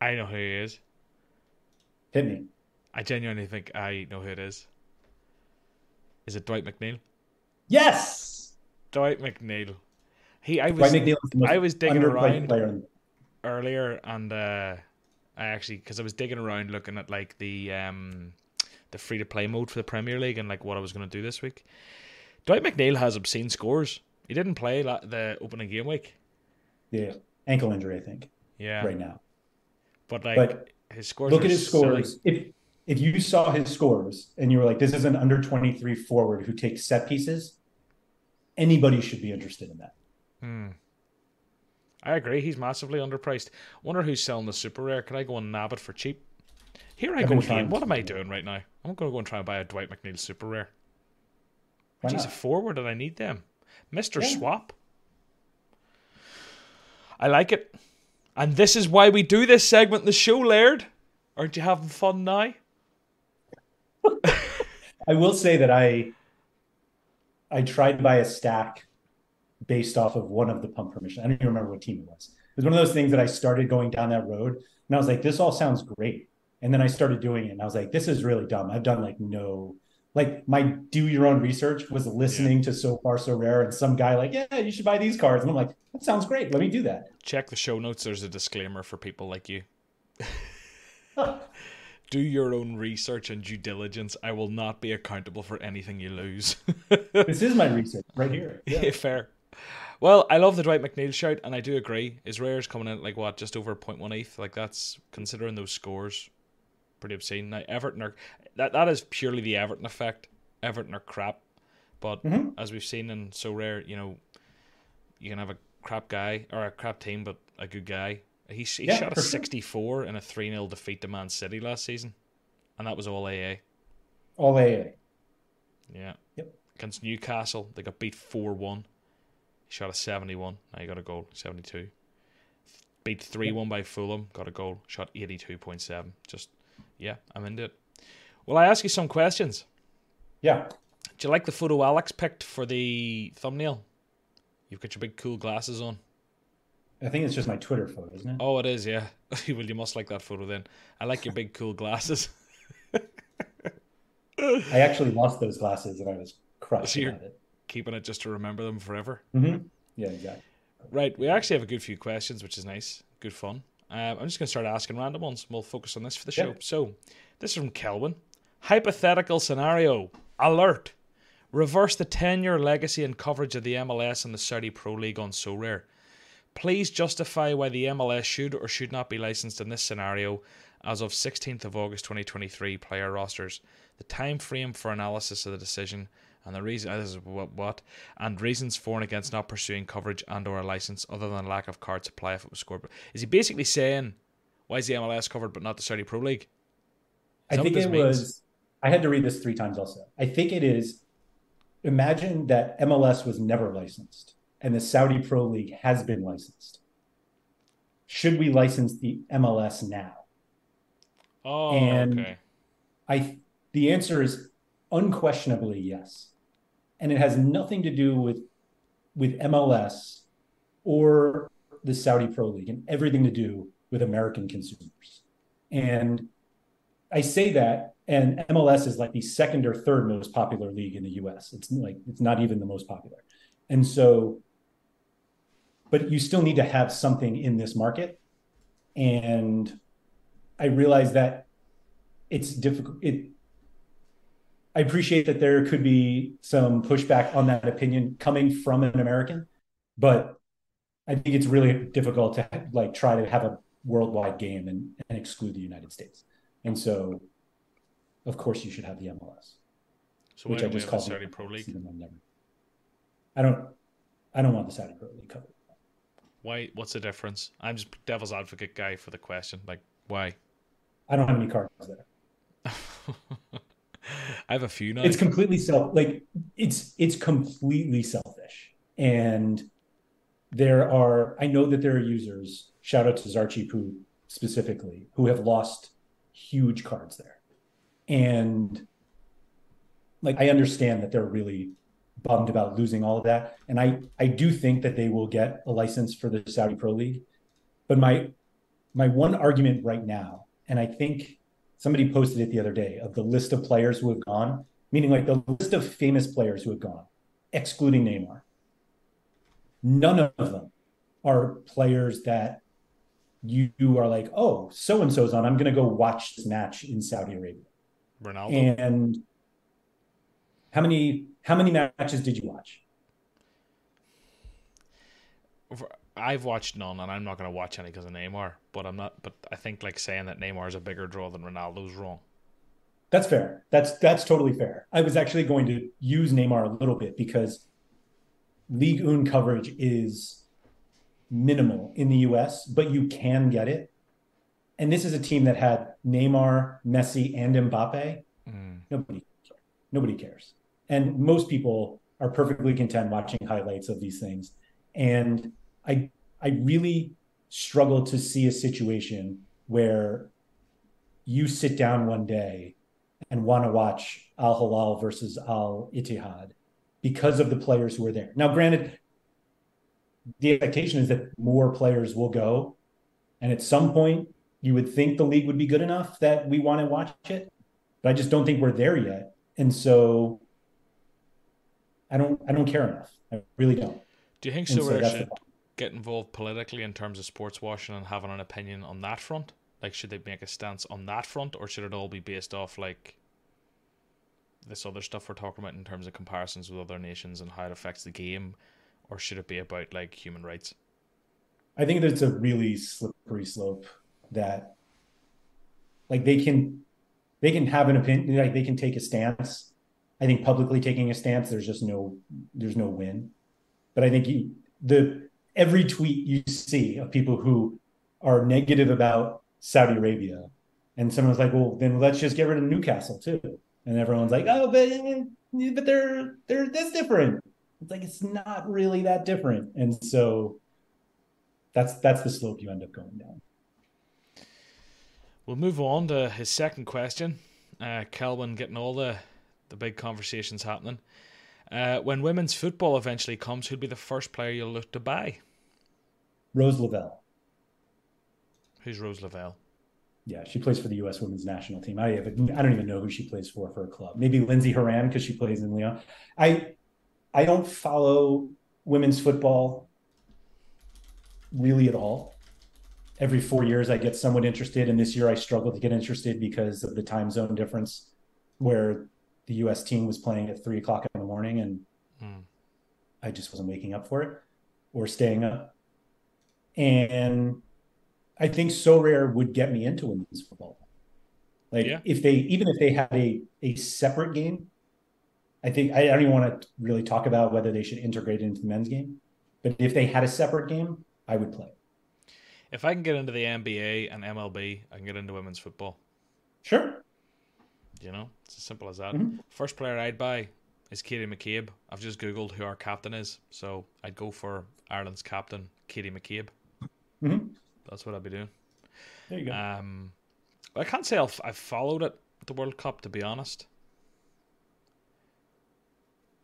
I know who he is. Hit me. I genuinely think I know who it is. Is it Dwight McNeil? Yes, Dwight McNeil. He, I was, I was digging around earlier, and uh, I actually because I was digging around looking at like the um, the free to play mode for the Premier League and like what I was going to do this week. Dwight McNeil has obscene scores. He didn't play the opening game week. Yeah, ankle injury, I think. Yeah, right now. But like but his scores. Look at his scores. Silly. If if you saw his scores and you were like, "This is an under twenty three forward who takes set pieces," anybody should be interested in that. Hmm. I agree. He's massively underpriced. Wonder who's selling the super rare. Can I go and nab it for cheap? Here I I've go again. What am I doing right now? I'm going to go and try and buy a Dwight McNeil super rare. He's a forward and I need them. Mr. Yeah. Swap. I like it. And this is why we do this segment the show, Laird. Aren't you having fun now? I will say that I I tried to buy a stack based off of one of the pump permission. I don't even remember what team it was. It was one of those things that I started going down that road and I was like, this all sounds great. And then I started doing it and I was like, this is really dumb. I've done like no, like my do your own research was listening yeah. to So Far So Rare and some guy like, yeah, you should buy these cards. And I'm like, that sounds great. Let me do that. Check the show notes. There's a disclaimer for people like you. do your own research and due diligence. I will not be accountable for anything you lose. this is my research right here. Yeah. Fair. Well, I love the Dwight McNeil shout, and I do agree. His rare's coming in at like what, just over 0.18? Like that's considering those scores, pretty obscene. Now Everton are that that is purely the Everton effect. Everton are crap, but mm-hmm. as we've seen in Sorare, you know, you can have a crap guy or a crap team, but a good guy. He, he yeah, shot a 64 sure. in a 3 0 defeat to Man City last season, and that was all AA. All AA. Yeah. Yep. Against Newcastle, they got beat 4 1. He shot a 71. Now he got a goal, 72. Beat 3 1 by Fulham, got a goal, shot 82.7. Just, yeah, I'm into it. Will I ask you some questions? Yeah. Do you like the photo Alex picked for the thumbnail? You've got your big cool glasses on. I think it's just my Twitter photo, isn't it? Oh, it is, yeah. well, you must like that photo then. I like your big cool glasses. I actually lost those glasses and I was crushed so about it keeping it just to remember them forever. Mm-hmm. Yeah, exactly. Right, we actually have a good few questions, which is nice, good fun. Um, I'm just going to start asking random ones. We'll focus on this for the show. So, this is from Kelvin. Hypothetical scenario alert. Reverse the 10 year legacy and coverage of the MLS and the Saudi Pro League on Sorare. Please justify why the MLS should or should not be licensed in this scenario as of 16th of August 2023 player rosters. The time frame for analysis of the decision and the reason this is what, what and reasons for and against not pursuing coverage and or a license other than lack of card supply if it was scored. Is he basically saying why is the MLS covered but not the Saudi Pro League? Is I think it means? was. I had to read this three times also. I think it is. Imagine that MLS was never licensed and the Saudi Pro League has been licensed. Should we license the MLS now? Oh, and okay. I the answer is unquestionably yes and it has nothing to do with with MLS or the Saudi Pro League and everything to do with American consumers. And I say that, and MLS is like the second or third most popular league in the US. It's like it's not even the most popular. And so, but you still need to have something in this market. And I realize that it's difficult. It I appreciate that there could be some pushback on that opinion coming from an American, but I think it's really difficult to like try to have a worldwide game and, and exclude the United States. And so, of course, you should have the MLS. So which I just call Saudi Pro League. I don't. I don't want the Saudi Pro League covered. Why? What's the difference? I'm just devil's advocate guy for the question. Like, why? I don't have any cards there. I have a few now. It's completely self like it's it's completely selfish. And there are I know that there are users, shout out to Zarchi Poo specifically, who have lost huge cards there. And like I understand that they're really bummed about losing all of that. And I I do think that they will get a license for the Saudi Pro League. But my my one argument right now, and I think somebody posted it the other day of the list of players who have gone, meaning like the list of famous players who have gone, excluding Neymar. None of them are players that you are like, oh, so and so's on. I'm going to go watch this match in Saudi Arabia. Ronaldo. And how many how many matches did you watch? I've watched none, and I'm not going to watch any because of Neymar. But I'm not. But I think like saying that Neymar is a bigger draw than Ronaldo's wrong. That's fair. That's that's totally fair. I was actually going to use Neymar a little bit because League Un coverage is minimal in the US, but you can get it. And this is a team that had Neymar, Messi, and Mbappe. Mm. Nobody, nobody cares, and most people are perfectly content watching highlights of these things. And I I really struggle to see a situation where you sit down one day and want to watch Al Hilal versus Al Ittihad because of the players who are there. Now, granted, the expectation is that more players will go, and at some point, you would think the league would be good enough that we want to watch it, but I just don't think we're there yet, and so I don't I don't care enough. I really don't. Do you think so? so should get involved politically in terms of sports washing and having an opinion on that front? Like, should they make a stance on that front, or should it all be based off like this other stuff we're talking about in terms of comparisons with other nations and how it affects the game, or should it be about like human rights? I think that it's a really slippery slope that, like, they can they can have an opinion, like they can take a stance. I think publicly taking a stance, there's just no there's no win. But I think you, the every tweet you see of people who are negative about Saudi Arabia, and someone's like, "Well, then let's just get rid of Newcastle too," and everyone's like, "Oh, but but they're they're this different." It's like it's not really that different, and so that's that's the slope you end up going down. We'll move on to his second question. Uh, Kelvin getting all the the big conversations happening. Uh, when women's football eventually comes, who'll be the first player you'll look to buy? Rose Lavelle. Who's Rose Lavelle? Yeah, she plays for the U.S. Women's National Team. I have, I don't even know who she plays for for a club. Maybe Lindsey Horan because she plays in Lyon. I I don't follow women's football really at all. Every four years, I get somewhat interested, and this year I struggled to get interested because of the time zone difference, where the U.S. team was playing at three o'clock in the morning, and mm. I just wasn't waking up for it or staying up. And I think Sorare would get me into women's football. Like yeah. if they even if they had a a separate game, I think I, don't even want to really talk about whether they should integrate it into the men's game. But if they had a separate game, I would play. If I can get into the NBA and MLB, I can get into women's football. Sure. You know, it's as simple as that. Mm-hmm. First player I'd buy is Katie McCabe. I've just googled who our captain is, so I'd go for Ireland's captain, Katie McCabe. Mm-hmm. That's what I'd be doing. There you go. Um, I can't say I've, I've followed it, the World Cup, to be honest.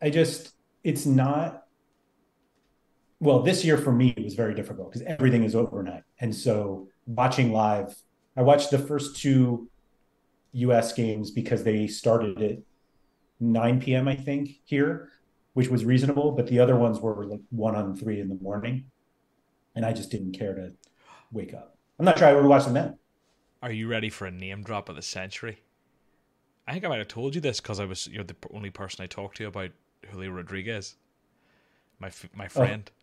I just, it's not. Well, this year for me it was very difficult because everything is overnight, and so watching live, I watched the first two U.S. games because they started at 9 p.m. I think here, which was reasonable, but the other ones were like one on three in the morning and I just didn't care to wake up. I'm not sure I would watch them then. Are you ready for a name drop of the century? I think I might have told you this because I was you're the only person I talked to about Julio Rodriguez, my my oh. friend. Oh.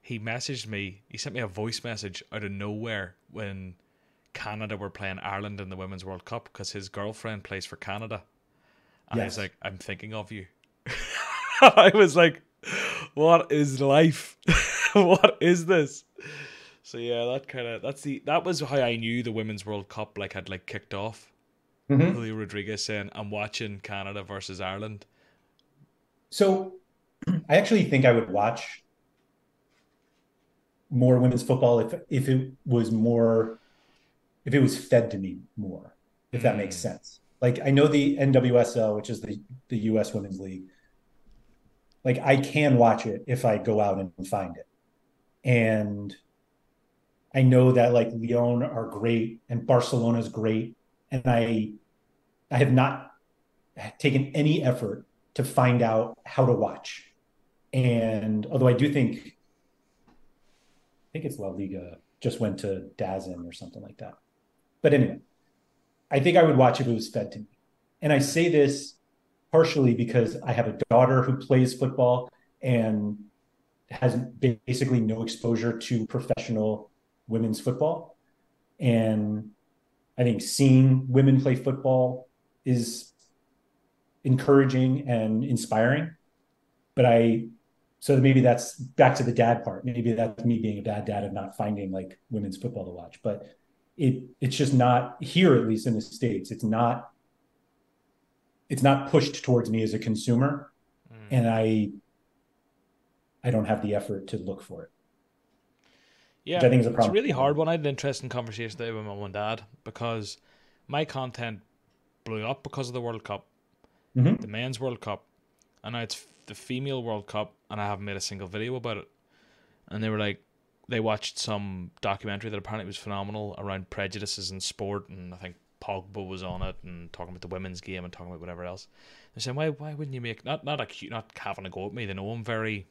He messaged me. He sent me a voice message out of nowhere when Canada were playing Ireland in the Women's World Cup because his girlfriend plays for Canada. And yes. I was like, I'm thinking of you. I was like, what is life? what is this? So yeah, that kind of that's the that was how I knew the Women's World Cup like had like kicked off. Mm-hmm. Julio Rodriguez saying, "I'm watching Canada versus Ireland." So, I actually think I would watch more women's football if if it was more if it was fed to me more, if that makes mm. sense. Like I know the NWSL, which is the the US Women's League. Like I can watch it if I go out and find it. And I know that like Lyon are great and Barcelona is great. And I I have not taken any effort to find out how to watch. And although I do think I think it's La Liga just went to DAZN or something like that. But anyway, I think I would watch if it was fed to me. And I say this partially because I have a daughter who plays football and has basically no exposure to professional women's football. And I think seeing women play football is encouraging and inspiring. But I, so maybe that's back to the dad part. Maybe that's me being a bad dad of not finding like women's football to watch. But it it's just not here at least in the states it's not it's not pushed towards me as a consumer mm. and i i don't have the effort to look for it yeah i think is a problem it's a really hard one i had an interesting conversation today with my mom and dad because my content blew up because of the world cup mm-hmm. the men's world cup and now it's the female world cup and i haven't made a single video about it and they were like they watched some documentary that apparently was phenomenal around prejudices in sport, and I think Pogba was on it and talking about the women's game and talking about whatever else. They're saying, why why wouldn't you make not not a not having a go at me? They know I'm very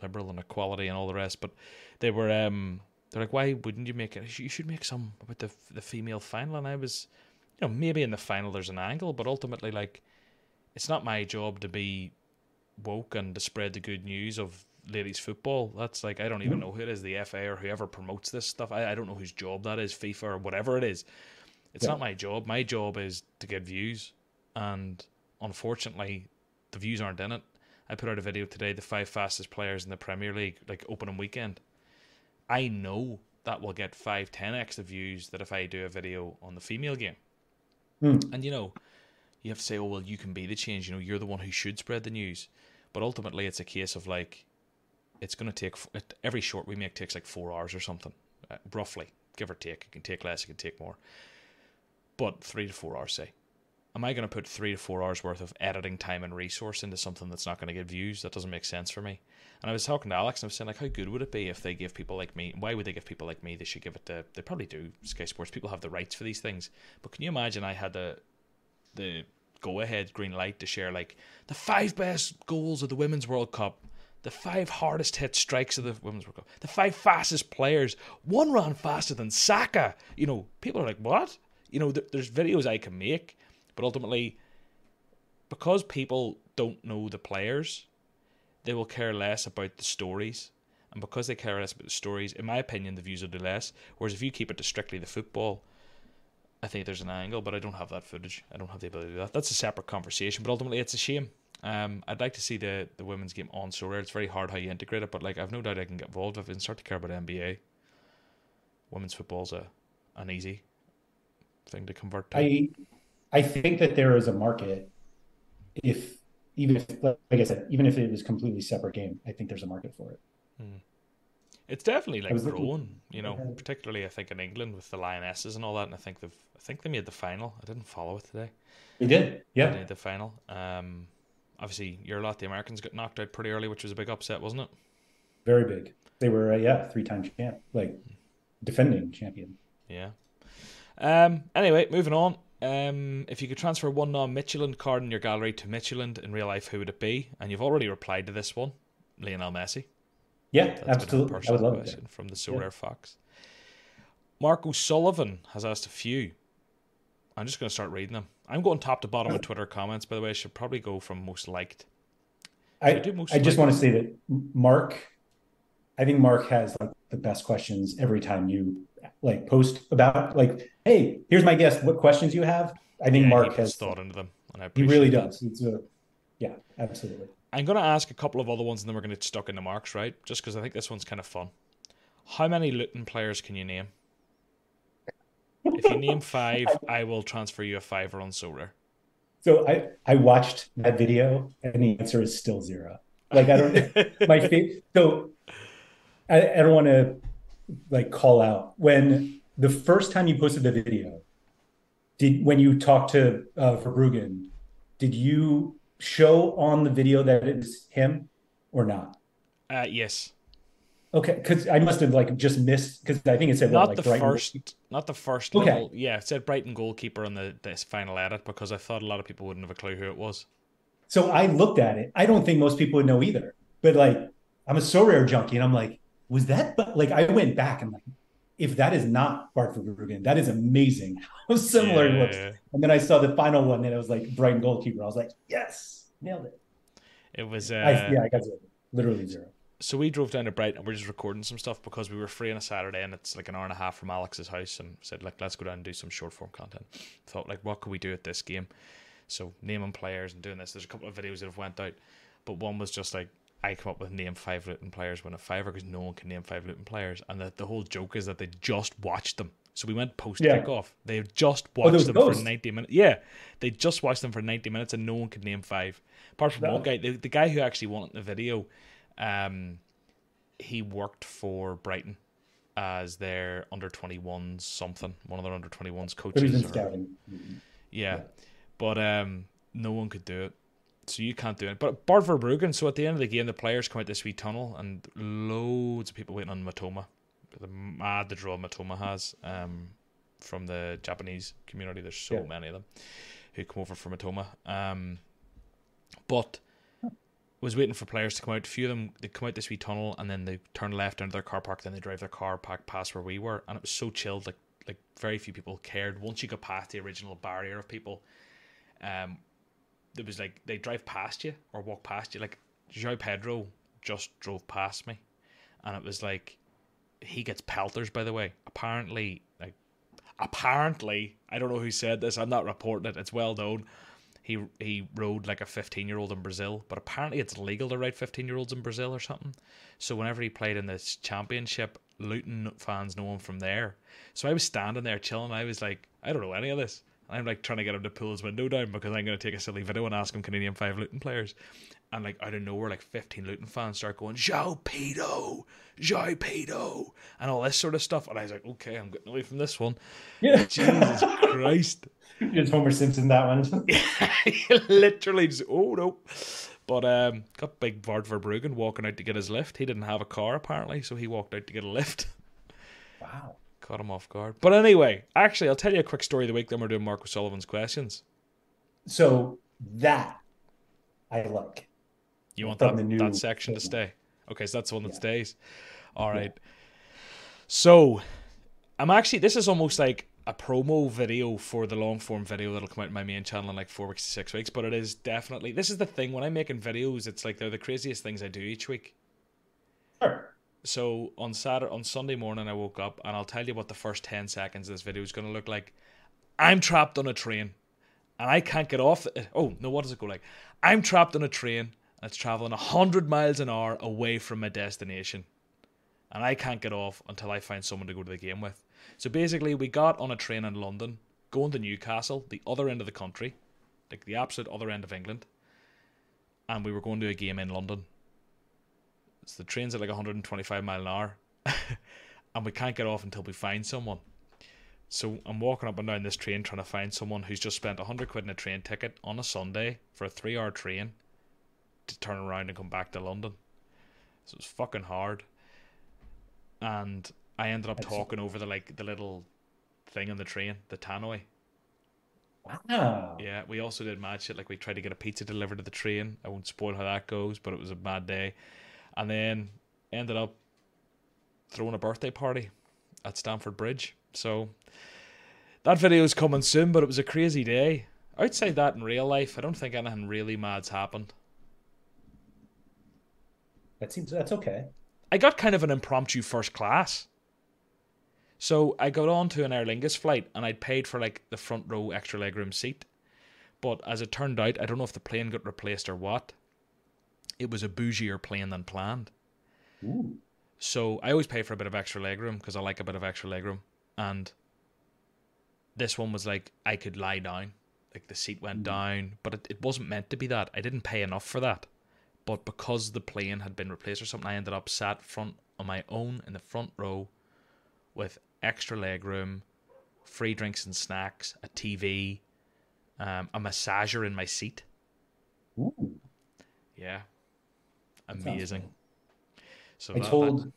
liberal and equality and all the rest, but they were um they're like, why wouldn't you make it? You should make some about the the female final. And I was, you know, maybe in the final there's an angle, but ultimately, like, it's not my job to be woke and to spread the good news of ladies football. That's like I don't even know who it is, the FA or whoever promotes this stuff. I, I don't know whose job that is, FIFA or whatever it is. It's yeah. not my job. My job is to get views, and unfortunately, the views aren't in it. I put out a video today, the five fastest players in the Premier League, like opening weekend. I know that will get five, ten extra views that if I do a video on the female game. Mm. And you know, you have to say, oh well, you can be the change. You know, you're the one who should spread the news. But ultimately, it's a case of like it's going to take every short we make takes like four hours or something, uh, roughly, give or take. It can take less, it can take more, but three to four hours, say. Am I going to put three to four hours worth of editing time and resource into something that's not going to get views? That doesn't make sense for me. And I was talking to Alex, and I was saying like, how good would it be if they give people like me? Why would they give people like me? They should give it to. They probably do. Sky Sports people have the rights for these things, but can you imagine? I had the the go ahead green light to share like the five best goals of the Women's World Cup the five hardest hit strikes of the Women's World Cup, the five fastest players. One ran faster than Saka. You know, people are like, what? You know, th- there's videos I can make, but ultimately, because people don't know the players, they will care less about the stories. And because they care less about the stories, in my opinion, the views will do less. Whereas if you keep it to strictly the football, I think there's an angle, but I don't have that footage. I don't have the ability to do that. That's a separate conversation, but ultimately, it's a shame um, I'd like to see the, the women's game on Sorare. It's very hard how you integrate it, but like I've no doubt I can get involved. I've been start to care about NBA. Women's football's a an easy thing to convert to. I I think that there is a market if even if like I said, even if it was completely separate game, I think there's a market for it. Hmm. It's definitely like growing, looking, you know, yeah. particularly I think in England with the Lionesses and all that, and I think they've I think they made the final. I didn't follow it today. They did, yeah. They made the final. Um, obviously your lot, the Americans, got knocked out pretty early, which was a big upset, wasn't it? Very big. They were, uh, yeah, three time champ, like defending champion. Yeah. Um. Anyway, moving on. Um, if you could transfer one non-Midtjylland card in your gallery to Michelin in real life, who would it be? And you've already replied to this one, Lionel Messi. Yeah, That's absolutely. I would love question it. From the Sorare yeah. Fox. Mark O'Sullivan has asked a few. I'm just going to start reading them. I'm going top to bottom of Twitter comments. By the way, I should probably go from most liked. I, I, most I just want to say that Mark, I think Mark has like the best questions every time you like post about like, hey, here's my guest. What questions you have? I think yeah, Mark has thought into them, and I he really that. does. It's a, yeah, absolutely. I'm going to ask a couple of other ones, and then we're going to get stuck in the marks, right? Just because I think this one's kind of fun. How many Luton players can you name? If you name five, I will transfer you a fiver on Sorare. So I I watched that video, and the answer is still zero. Like I don't my favorite. So I, I don't want to like call out when the first time you posted the video. Did when you talked to uh, Verbruggen, did you show on the video that it was him or not? Uh, yes. Okay, because I must have like just missed because I think it said not what, the like, first, not the first. Okay, little, yeah, it said Brighton goalkeeper on the this final edit because I thought a lot of people wouldn't have a clue who it was. So I looked at it. I don't think most people would know either. But like, I'm a Sorare junkie, and I'm like, was that? But like, I went back and like, if that is not Bart Verbruggen, that is amazing. How similar yeah, it looks. And then I saw the final one, and it was like Brighton goalkeeper. I was like, yes, nailed it. It was. Uh, I, yeah, I got zero. Literally zero so we drove down to Brighton and we're just recording some stuff because we were free on a Saturday and it's like an hour and a half from Alex's house and said like let's go down and do some short form content. Thought like what could we do at this game? So naming players and doing this. There's a couple of videos that have went out, but one was just like I come up with name five Luton players win a fiver because no one can name five Luton players, and the, the whole joke is that they just watched them. So we went post yeah. kickoff. They just oh, watched oh, them for ninety minutes. Yeah, they just watched them for ninety minutes, and no one could name five apart from no. one guy. The, the guy who actually won the video um, he worked for Brighton as their under 21s something, one of their under 21s coaches. Or, yeah. yeah. But um, no one could do it. So you can't do it. But Bart Verbruggen, so at the end of the game, the players come out this wee tunnel and loads of people waiting on Mitoma. The mad the draw Mitoma has um, from the Japanese community. There's so yeah. many of them who come over from Mitoma. Um, but was waiting for players to come out. A few of them they come out this wee tunnel and then they turn left into their car park. Then they drive their car park past where we were, and it was so chilled. Like like very few people cared. Once you got past the original barrier of people, um, there was like they drive past you or walk past you. Like João Pedro just drove past me, and it was like he gets pelters. By the way, apparently like apparently I don't know who said this. I'm not reporting it. It's well known he he rode like a 15 year old in Brazil, but apparently it's legal to ride 15 year olds in Brazil or something. So whenever he played in this championship, Luton fans know him from there. So I was standing there chilling. I was like, I don't know any of this. I'm like trying to get him to pull his window down because I'm going to take a silly video and ask him Canadian five Luton players. And like out of nowhere, like 15 Luton fans start going, João Pedro, João Pedro, and all this sort of stuff. And I was like, okay, I'm getting away from this one. Yeah. Jesus Christ. Just Homer Simpson that one. Literally just oh no. But um got big Bart Verbruggen walking out to get his lift. He didn't have a car apparently, so he walked out to get a lift. Wow. Caught him off guard. But anyway, actually I'll tell you a quick story of the week, then we're doing Mark O'Sullivan's questions. So that I like. You want that, new that section to stay? Okay, so that's the one that yeah. stays. All right. Yeah. So I'm actually this is almost like a promo video for the long form video that'll come out in my main channel in like four weeks to six weeks. But it is definitely this is the thing when I'm making videos, it's like they're the craziest things I do each week. Sure. So on Saturday on Sunday morning I woke up and I'll tell you what the first ten seconds of this video is gonna look like. I'm trapped on a train and I can't get off it. Oh no, what does it go like? I'm trapped on a train it's traveling hundred miles an hour away from my destination. And I can't get off until I find someone to go to the game with. So basically, we got on a train in London, going to Newcastle, the other end of the country, like the absolute other end of England, and we were going to a game in London. So the train's at like 125 mile an hour, and we can't get off until we find someone. So I'm walking up and down this train trying to find someone who's just spent 100 quid in a train ticket on a Sunday for a three hour train to turn around and come back to London. So it's fucking hard. And I ended up talking over the like the little thing on the train, the tannoy. Wow. Yeah, we also did mad shit. Like we tried to get a pizza delivered to the train. I won't spoil how that goes, but it was a bad day. And then ended up throwing a birthday party at Stamford Bridge. So that video is coming soon, but it was a crazy day. Outside that in real life, I don't think anything really mad's happened. That seems that's okay. I got kind of an impromptu first class. So I got on to an Aer Lingus flight and I'd paid for like the front row extra legroom seat. But as it turned out, I don't know if the plane got replaced or what. It was a bougier plane than planned. Ooh. So I always pay for a bit of extra legroom because I like a bit of extra legroom. And this one was like I could lie down. Like the seat went Mm. down, but it, it wasn't meant to be that. I didn't pay enough for that. But because the plane had been replaced or something, I ended up sat front on my own in the front row with extra legroom, free drinks and snacks, a TV, um, a massager in my seat. Ooh. Yeah, amazing. So I that- that told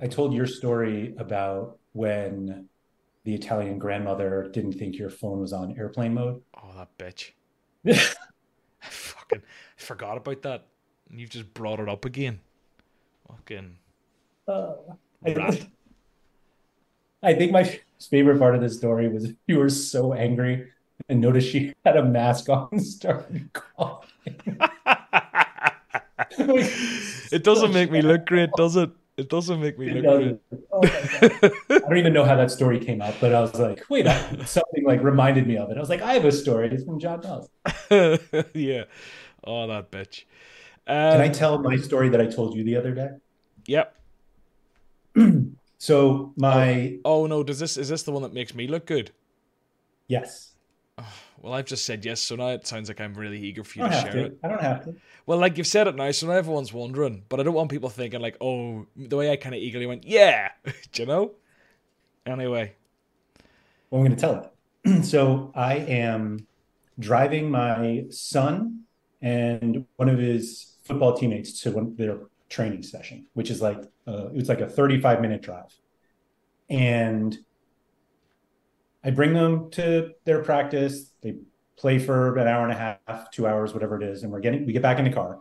I told your story about when the Italian grandmother didn't think your phone was on airplane mode. Oh, that bitch! I fucking forgot about that. And you've just brought it up again. Fucking Uh, rat. I, I think my favorite part of this story was you were so angry and noticed she had a mask on and started coughing. it doesn't make me look great, does it? It doesn't make me look doesn't. Oh. I don't even know how that story came out, but I was like, wait, something like reminded me of it. I was like, I have a story. It's from John Nelson. yeah. Oh, that bitch. Can I Um, tell my story that I told you the other day? yep. So my Oh no, does this is this the one that makes me look good? yes, Well, I've just said yes, so now it sounds like I'm really eager for you to share to. it. I don't have to. Well, like you've said it now, so now everyone's wondering. But I don't want people thinking like, oh, the way I kind of eagerly went, yeah, Do you know. Anyway, Well, I'm going to tell it. so I am driving my son and one of his football teammates to one, their training session, which is like uh, it was like a 35 minute drive, and I bring them to their practice. They play for an hour and a half, two hours, whatever it is, and we're getting we get back in the car,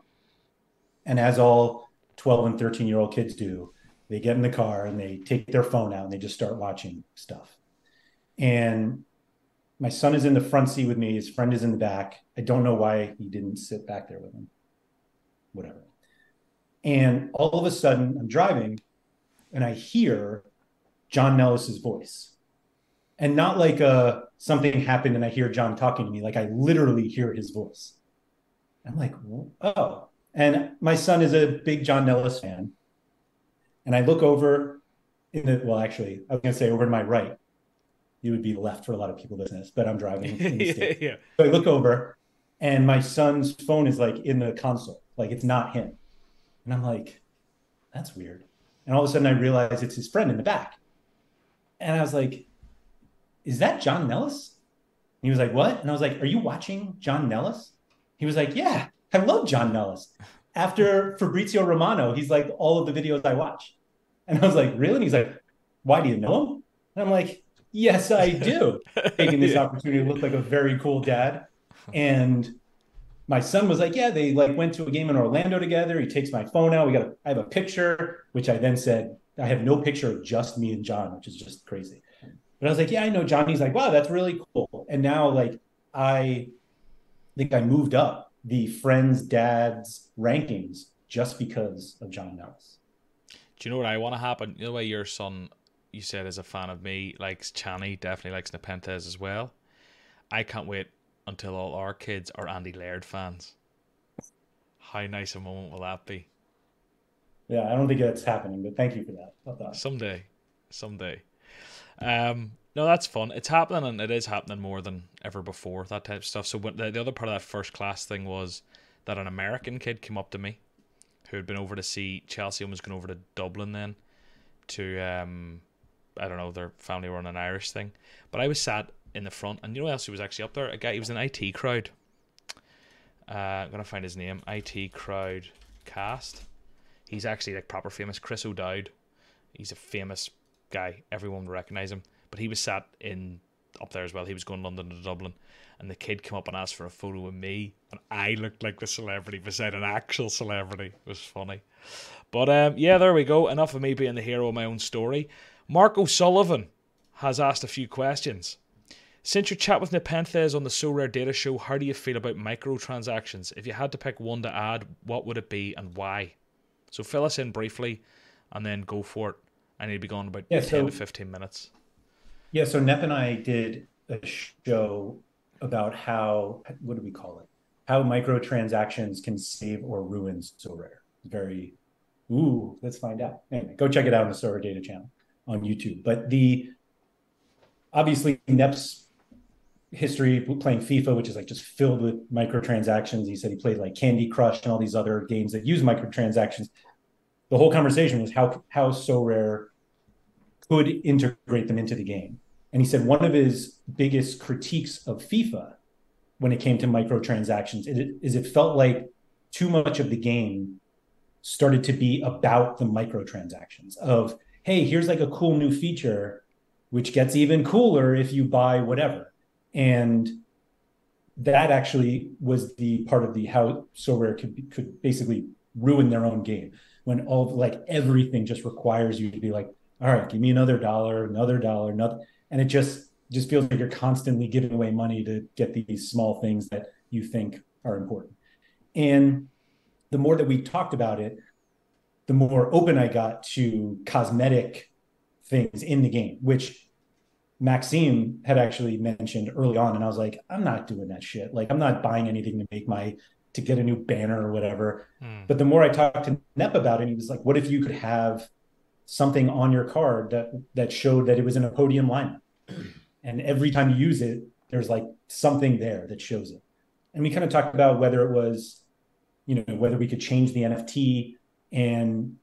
and as all 12 and 13 year old kids do, they get in the car and they take their phone out and they just start watching stuff. And my son is in the front seat with me. His friend is in the back. I don't know why he didn't sit back there with him. Whatever. And all of a sudden, I'm driving and I hear John Nellis's voice. And not like uh, something happened and I hear John talking to me, like I literally hear his voice. I'm like, oh. And my son is a big John Nellis fan. And I look over in the, well, actually, I was going to say over to my right. It would be left for a lot of people listening, but I'm driving in the yeah, yeah. So I look over and my son's phone is like in the console, like it's not him. And I'm like, that's weird. And all of a sudden I realize it's his friend in the back. And I was like, is that John Nellis? And he was like, what? And I was like, are you watching John Nellis? He was like, yeah, I love John Nellis. After Fabrizio Romano, he's like all of the videos I watch. And I was like, really? And he's like, why do you know him? And I'm like, yes, I do taking this opportunity to look like a very cool dad. And my son was like, yeah, they like went to a game in Orlando together. He takes my phone out. We got, a, I have a picture, which I then said, I have no picture of just me and John, which is just crazy. But I was like, yeah, I know Johnny's like, wow, that's really cool. And now like I think I moved up the friends, dads rankings just because of John Nellis. Do you know what I want to happen? You know, the way your son, you said, is a fan of me, likes Channy, definitely likes Nepenthez as well. I can't wait until all our kids are Andy Laird fans. How nice a moment will that be? Yeah, I don't think that's happening, but thank you for that. Someday, someday. Um, no, that's fun. It's happening, and it is happening more than ever before. That type of stuff. So when, the, the other part of that first class thing was that an American kid came up to me, who had been over to see Chelsea and was going over to Dublin then, to um, I don't know, their family were on an Irish thing. But I was sat in the front, and you know who else who was actually up there? A guy. He was an IT crowd. Uh, I'm gonna find his name. IT crowd cast. He's actually like proper famous. Chris O'Dowd. He's a famous guy. Everyone would recognize him. But he was sat in up there as well. He was going London to Dublin, and the kid came up and asked for a photo with me, and I looked like the celebrity beside an actual celebrity. It was funny. But um, yeah, there we go. Enough of me being the hero of my own story. Mark O'Sullivan has asked a few questions. Since your chat with Nepenthez on the Sorare Data Show, how do you feel about microtransactions? If you had to pick one to add, what would it be and why? So fill us in briefly and then go for it. I need to be gone about yeah, 10 so, to 15 minutes. Yeah, so Nep and I did a show about how, what do we call it? How microtransactions can save or ruin Sorare. Very, ooh, let's find out. Anyway, go check it out on the Sorare Data channel on YouTube. But the, obviously, Nep's history playing FIFA, which is like just filled with microtransactions. He said he played like Candy Crush and all these other games that use microtransactions. The whole conversation was how how Sorare could integrate them into the game. And he said one of his biggest critiques of FIFA when it came to microtransactions is it felt like too much of the game started to be about the microtransactions of hey here's like a cool new feature which gets even cooler if you buy whatever and that actually was the part of the how Sorare could could basically ruin their own game when all like everything just requires you to be like all right give me another dollar another dollar another and it just just feels like you're constantly giving away money to get these small things that you think are important and the more that we talked about it the more open i got to cosmetic things in the game which Maxime had actually mentioned early on, and I was like, I'm not doing that shit. Like, I'm not buying anything to make my to get a new banner or whatever. Mm. But the more I talked to Nep about it, he was like, what if you could have something on your card that that showed that it was in a podium lineup, and every time you use it, there's like something there that shows it. And we kind of talked about whether it was, you know, whether we could change the NFT, and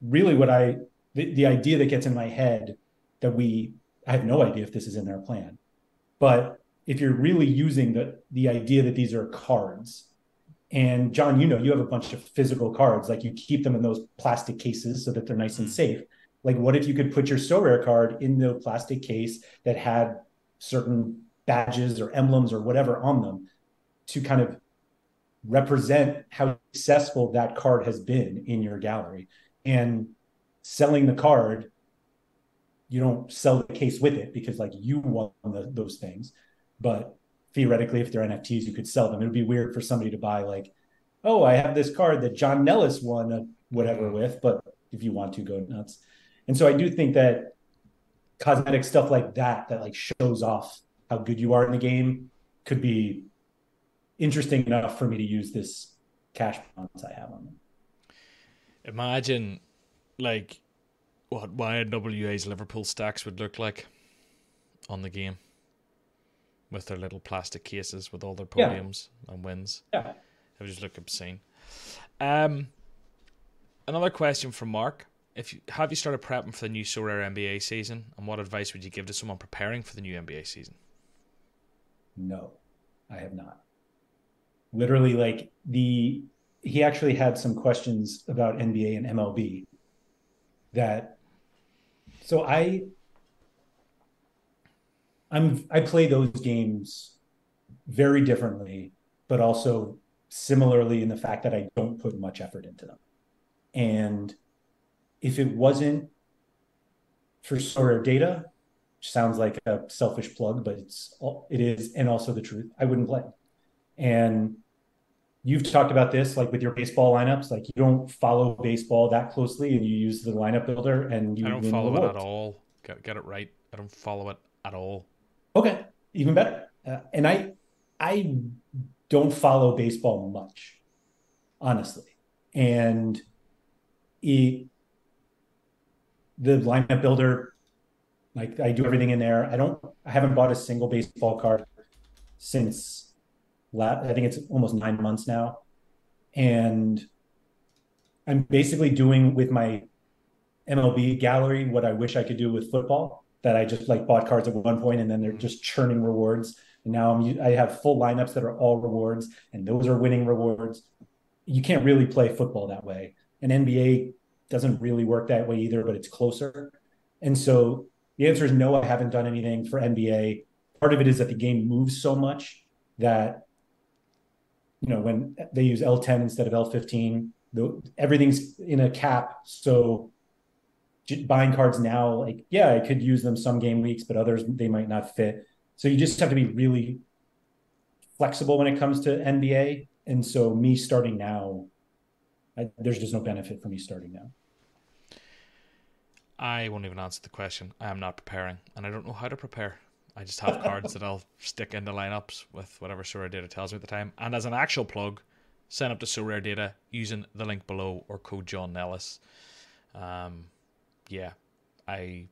really what I the, the idea that gets in my head that we I have no idea if this is in their plan. But if you're really using the the idea that these are cards, and John, you know, you have a bunch of physical cards, like you keep them in those plastic cases so that they're nice and mm. safe. Like, what if you could put your Sorare card in the plastic case that had certain badges or emblems or whatever on them to kind of represent how successful that card has been in your gallery? And selling the card you don't sell the case with it because like you won the, those things. But theoretically if they're nfts you could sell them. It would be weird for somebody to buy like oh i have this card that john nellis won a whatever mm-hmm. with but if you want to go nuts. And so i do think that cosmetic stuff like that that like shows off how good you are in the game could be interesting enough for me to use this cash balance i have on them imagine like what YNWA's Liverpool stacks would look like on the game with their little plastic cases with all their podiums yeah. and wins. Yeah. It would just look obscene. Um, another question from Mark. If you, have you started prepping for the new Sorare NBA season, and what advice would you give to someone preparing for the new NBA season? No, I have not. Literally, like the he actually had some questions about NBA and MLB that so I I'm I play those games very differently, but also similarly in the fact that I don't put much effort into them. And if it wasn't for Sorare data, which sounds like a selfish plug, but it's it is, and also the truth, I wouldn't play. And you've talked about this like with your baseball lineups like you don't follow baseball that closely and you use the lineup builder and you i don't follow it at all get, get it right i don't follow it at all okay even better uh, and i i don't follow baseball much honestly and it the lineup builder like i do everything in there i don't i haven't bought a single baseball card since I think it's almost nine months now. And I'm basically doing with my MLB gallery what I wish I could do with football. That I just like bought cards at one point and then they're just churning rewards. And now I'm I have full lineups that are all rewards, and those are winning rewards. You can't really play football that way. And NBA doesn't really work that way either, but it's closer. And so the answer is no, I haven't done anything for NBA. Part of it is that the game moves so much that you know, when they use L10 instead of L15, the, everything's in a cap. So buying cards now, like, yeah, I could use them some game weeks, but others, they might not fit. So you just have to be really flexible when it comes to NBA. And so me starting now, I, there's just no benefit for me starting now. I won't even answer the question. I am not preparing, and I don't know how to prepare. I just have cards that I'll stick into lineups with whatever Sorare Data tells me at the time. And as an actual plug, sign up to Sorare Data using the link below or code John Nellis. Um, yeah, I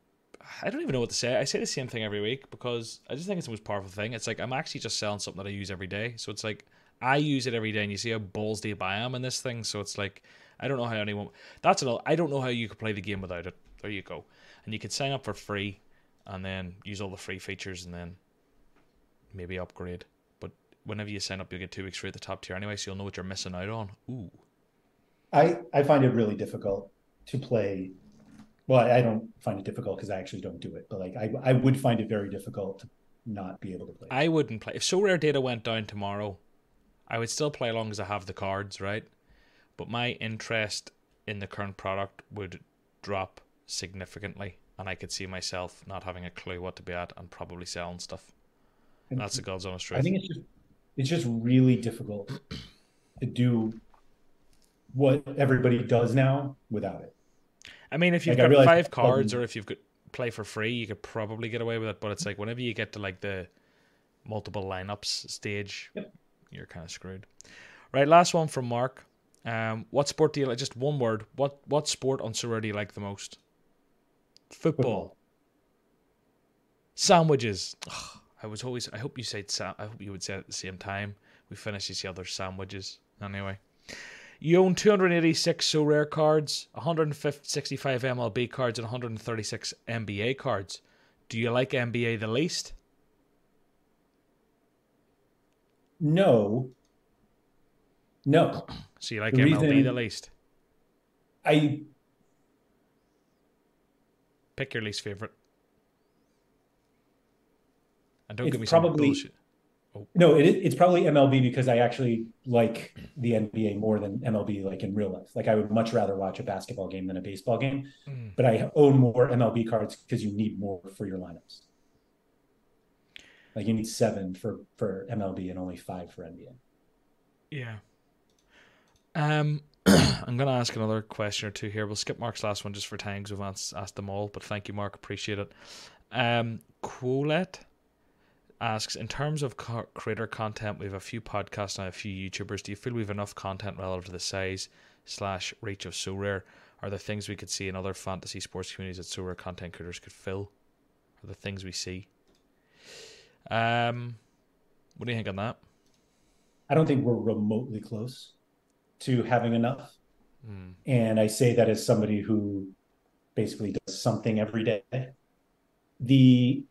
I don't even know what to say. I say the same thing every week because I just think it's the most powerful thing. It's like I'm actually just selling something that I use every day. So it's like I use it every day, and you see how balls deep I am in this thing. So it's like I don't know how anyone. That's all. I don't know how you could play the game without it. There you go. And you can sign up for free, and then use all the free features, and then maybe upgrade. But whenever you sign up, you'll get two weeks free at the top tier anyway, so you'll know what you're missing out on. Ooh. I I find it really difficult to play. Well, I don't find it difficult because I actually don't do it, but like I I would find it very difficult to not be able to play. I wouldn't play if Sorare Data went down tomorrow. I would still play as long as I have the cards, right? But my interest in the current product would drop significantly, and I could see myself not having a clue what to be at and probably selling stuff. And that's the God's honest truth. I think it's just it's just really difficult to do what everybody does now without it. I mean, if you've like got five cards or if you've got play for free, you could probably get away with it. But it's like whenever you get to like the multiple lineups stage, yep. you're kind of screwed. Right, last one from Mark. Um, what sport do you like? Just one word. What what sport on Sorare do you like the most? Football. Football. Sandwiches. I was always. I hope you said. I hope you would say at the same time. We finish each other's sandwiches. Anyway, you own 286 Sorare cards, 165 MLB cards, and 136 NBA cards. Do you like NBA the least? No, no. So you like the MLB the least? I pick your least favorite. And don't give me probably, some bullshit. No, it, it's probably MLB because I actually like the NBA more than MLB like in real life. Like I would much rather watch a basketball game than a baseball game. Mm. But I own more MLB cards because you need more for your lineups. Like you need seven for for MLB and only five for NBA. Yeah. Um, I'm going to ask another question or two here. We'll skip Mark's last one just for time because we've asked them all. But thank you, Mark. Appreciate it. Um, Quolet asks, in terms of co- creator content, we have a few podcasts and a few YouTubers. Do you feel we have enough content relative to the size slash reach of Sorare? Are there things we could see in other fantasy sports communities that Sorare content creators could fill? Are the things we see? Um, what do you think on that? I don't think we're remotely close to having enough. Mm. And I say that as somebody who basically does something every day. The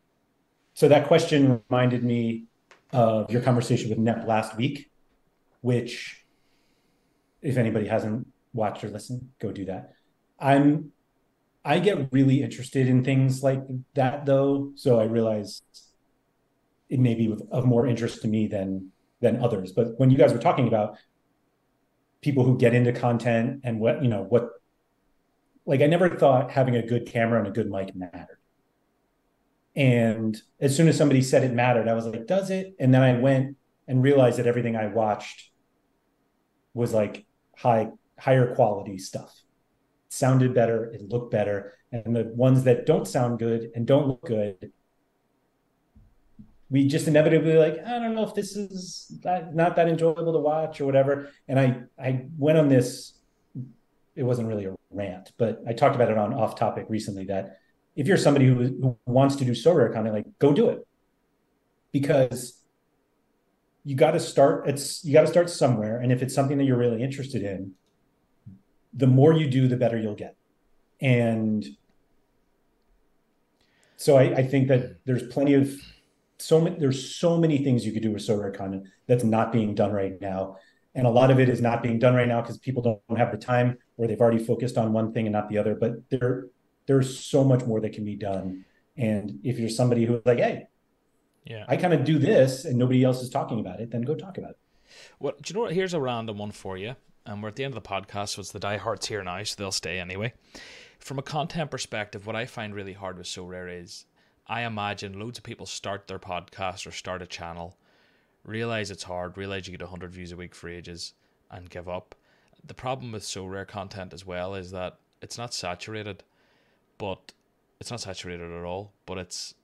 so that question reminded me of your conversation with Nep last week, which if anybody hasn't watched or listened, go do that. I'm I get really interested in things like that though, so I realize it may be of more interest to me than than others. But when you guys were talking about people who get into content and what you know what like i never thought having a good camera and a good mic mattered and as soon as somebody said it mattered i was like does it? And then i went and realized that everything i watched was like high higher quality stuff. It sounded better it looked better and the ones that don't sound good and don't look good we just inevitably like i don't know if this is not that enjoyable to watch or whatever. And i i went on this it wasn't really a rant but i talked about it on off topic recently that if you're somebody who, who wants to do Sorare content like go do it. Because you got to start it's you got to start somewhere. And if it's something that you're really interested in the more you do the better you'll get. And so I, I think that there's plenty of so many there's so many things you could do with Sorare content that's not being done right now. And a lot of it is not being done right now because people don't have the time or they've already focused on one thing and not the other. But there there's so much more that can be done. And if you're somebody who's like hey yeah. I kind of do this and nobody else is talking about it then go talk about it. Well do you know what? Here's a random one for you. And we're at the end of the podcast so it's the diehards here now so they'll stay anyway. From a content perspective what i find really hard with Sorare is I imagine loads of people start their podcast or start a channel, realize it's hard, realize you get 100 views a week for ages, and give up. The problem with Sorare content as well is that it's not saturated, but it's not saturated at all, but it's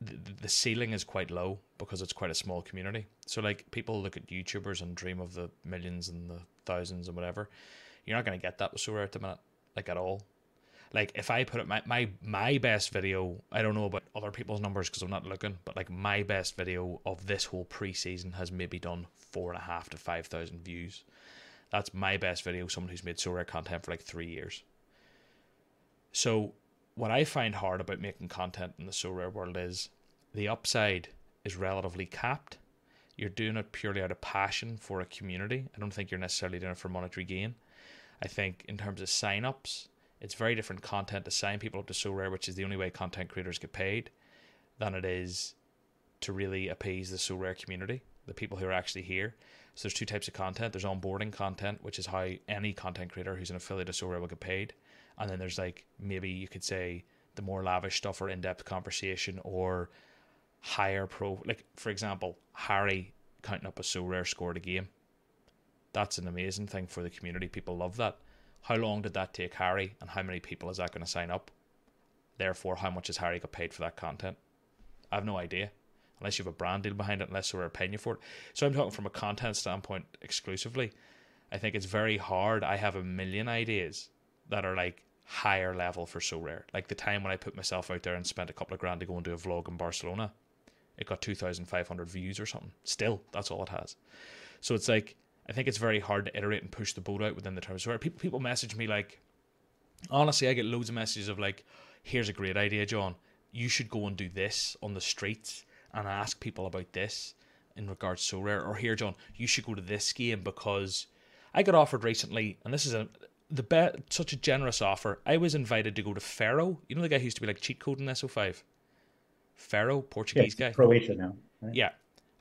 the, the ceiling is quite low because it's quite a small community. So like people look at YouTubers and dream of the millions and the thousands and whatever. You're not going to get that with Sorare at the minute, like at all. Like if I put up my my my best video, I don't know about other people's numbers because I'm not looking, but like my best video of this whole preseason has maybe done four and a half to five thousand views. That's my best video. Someone who's made Sorare content for like three years. So what I find hard about making content in the Sorare world is the upside is relatively capped. You're doing it purely out of passion for a community. I don't think you're necessarily doing it for monetary gain. I think in terms of sign-ups, it's very different content to sign people up to Sorare, which is the only way content creators get paid, than it is to really appease the Sorare community, the people who are actually here. So there's two types of content. There's onboarding content, which is how any content creator who's an affiliate of Sorare will get paid and then there's like maybe you could say the more lavish stuff or in-depth conversation or higher pro like for example harry counting up a Sorare scored a game. That's an amazing thing for the community. People love that. How long did that take harry? And how many people is that going to sign up? Therefore how much has harry got paid for that content? I have no idea. Unless you have a brand deal behind it unless we're paying you for it. So i'm talking from a content standpoint exclusively. I think it's very hard. I have a million ideas that are like higher level for Sorare. Like the time when I put myself out there and spent a couple of grand to go and do a vlog in Barcelona, it got 2,500 views or something. Still, that's all it has. So it's like, I think it's very hard to iterate and push the boat out within the terms. Where people, people message me like, honestly, I get loads of messages of like, here's a great idea, John. You should go and do this on the streets and ask people about this in regards to Sorare. Or here, John, you should go to this game because I got offered recently, and this is a the bet such a generous offer. I was invited to go to Ferro. You know the guy who used to be like cheat code in SO5? Ferro, Portuguese yeah, guy. Croatia now. Right? Yeah.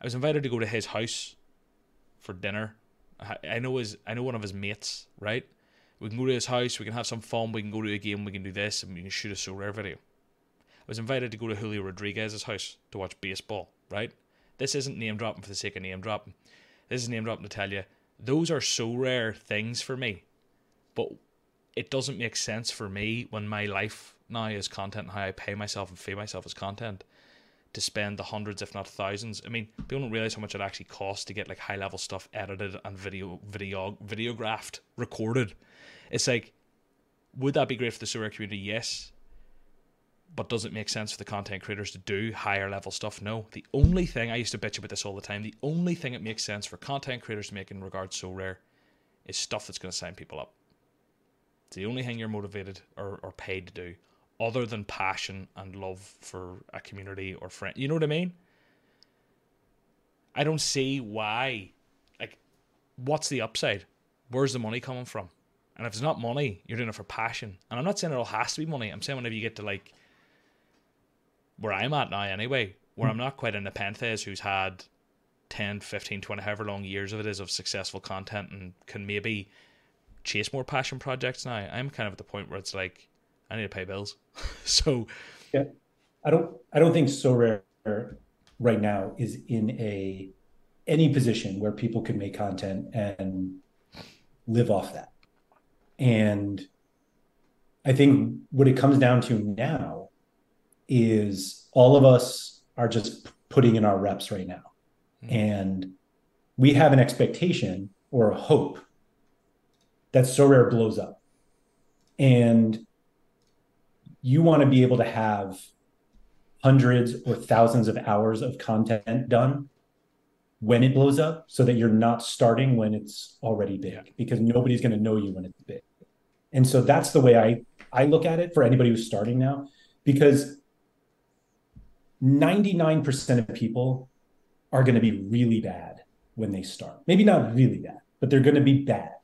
I was invited to go to his house for dinner. I know his I know one of his mates, right? We can go to his house, we can have some fun, we can go to a game, we can do this, and we can shoot a Sorare video. I was invited to go to Julio Rodriguez's house to watch baseball, right? This isn't name dropping for the sake of name dropping. This is name dropping to tell you those are so rare things for me but it doesn't make sense for me when my life now is content and how I pay myself and feed myself as content to spend the hundreds, if not thousands. I mean, people don't realize how much it actually costs to get like high level stuff edited and video, video, videographed, recorded. It's like, would that be great for the Sorare community? Yes. But does it make sense for the content creators to do higher level stuff? No. The only thing I used to bitch about this all the time. The only thing it makes sense for content creators to make in regards to Sorare is stuff that's going to sign people up. It's the only thing you're motivated or, or paid to do, other than passion and love for a community or friend. You know what I mean? I don't see why. Like, what's the upside? Where's the money coming from? And if it's not money, you're doing it for passion. And I'm not saying it all has to be money. I'm saying whenever you get to like where I'm at now, anyway, where I'm hmm. not quite in Nepenthez who's had 10, 15, 20, however long years of it is of successful content and can maybe chase more passion projects now. I'm kind of at the point where it's like I need to pay bills. so yeah, I don't I don't think Sorare right now is in a any position where people can make content and live off that. And I think what it comes down to now is all of us are just putting in our reps right now. Mm-hmm. And we have an expectation or a hope that Sorare blows up. And you want to be able to have hundreds or thousands of hours of content done when it blows up so that you're not starting when it's already big because nobody's going to know you when it's big. And so that's the way I I look at it for anybody who's starting now because 99% of people are going to be really bad when they start. Maybe not really bad, but they're going to be bad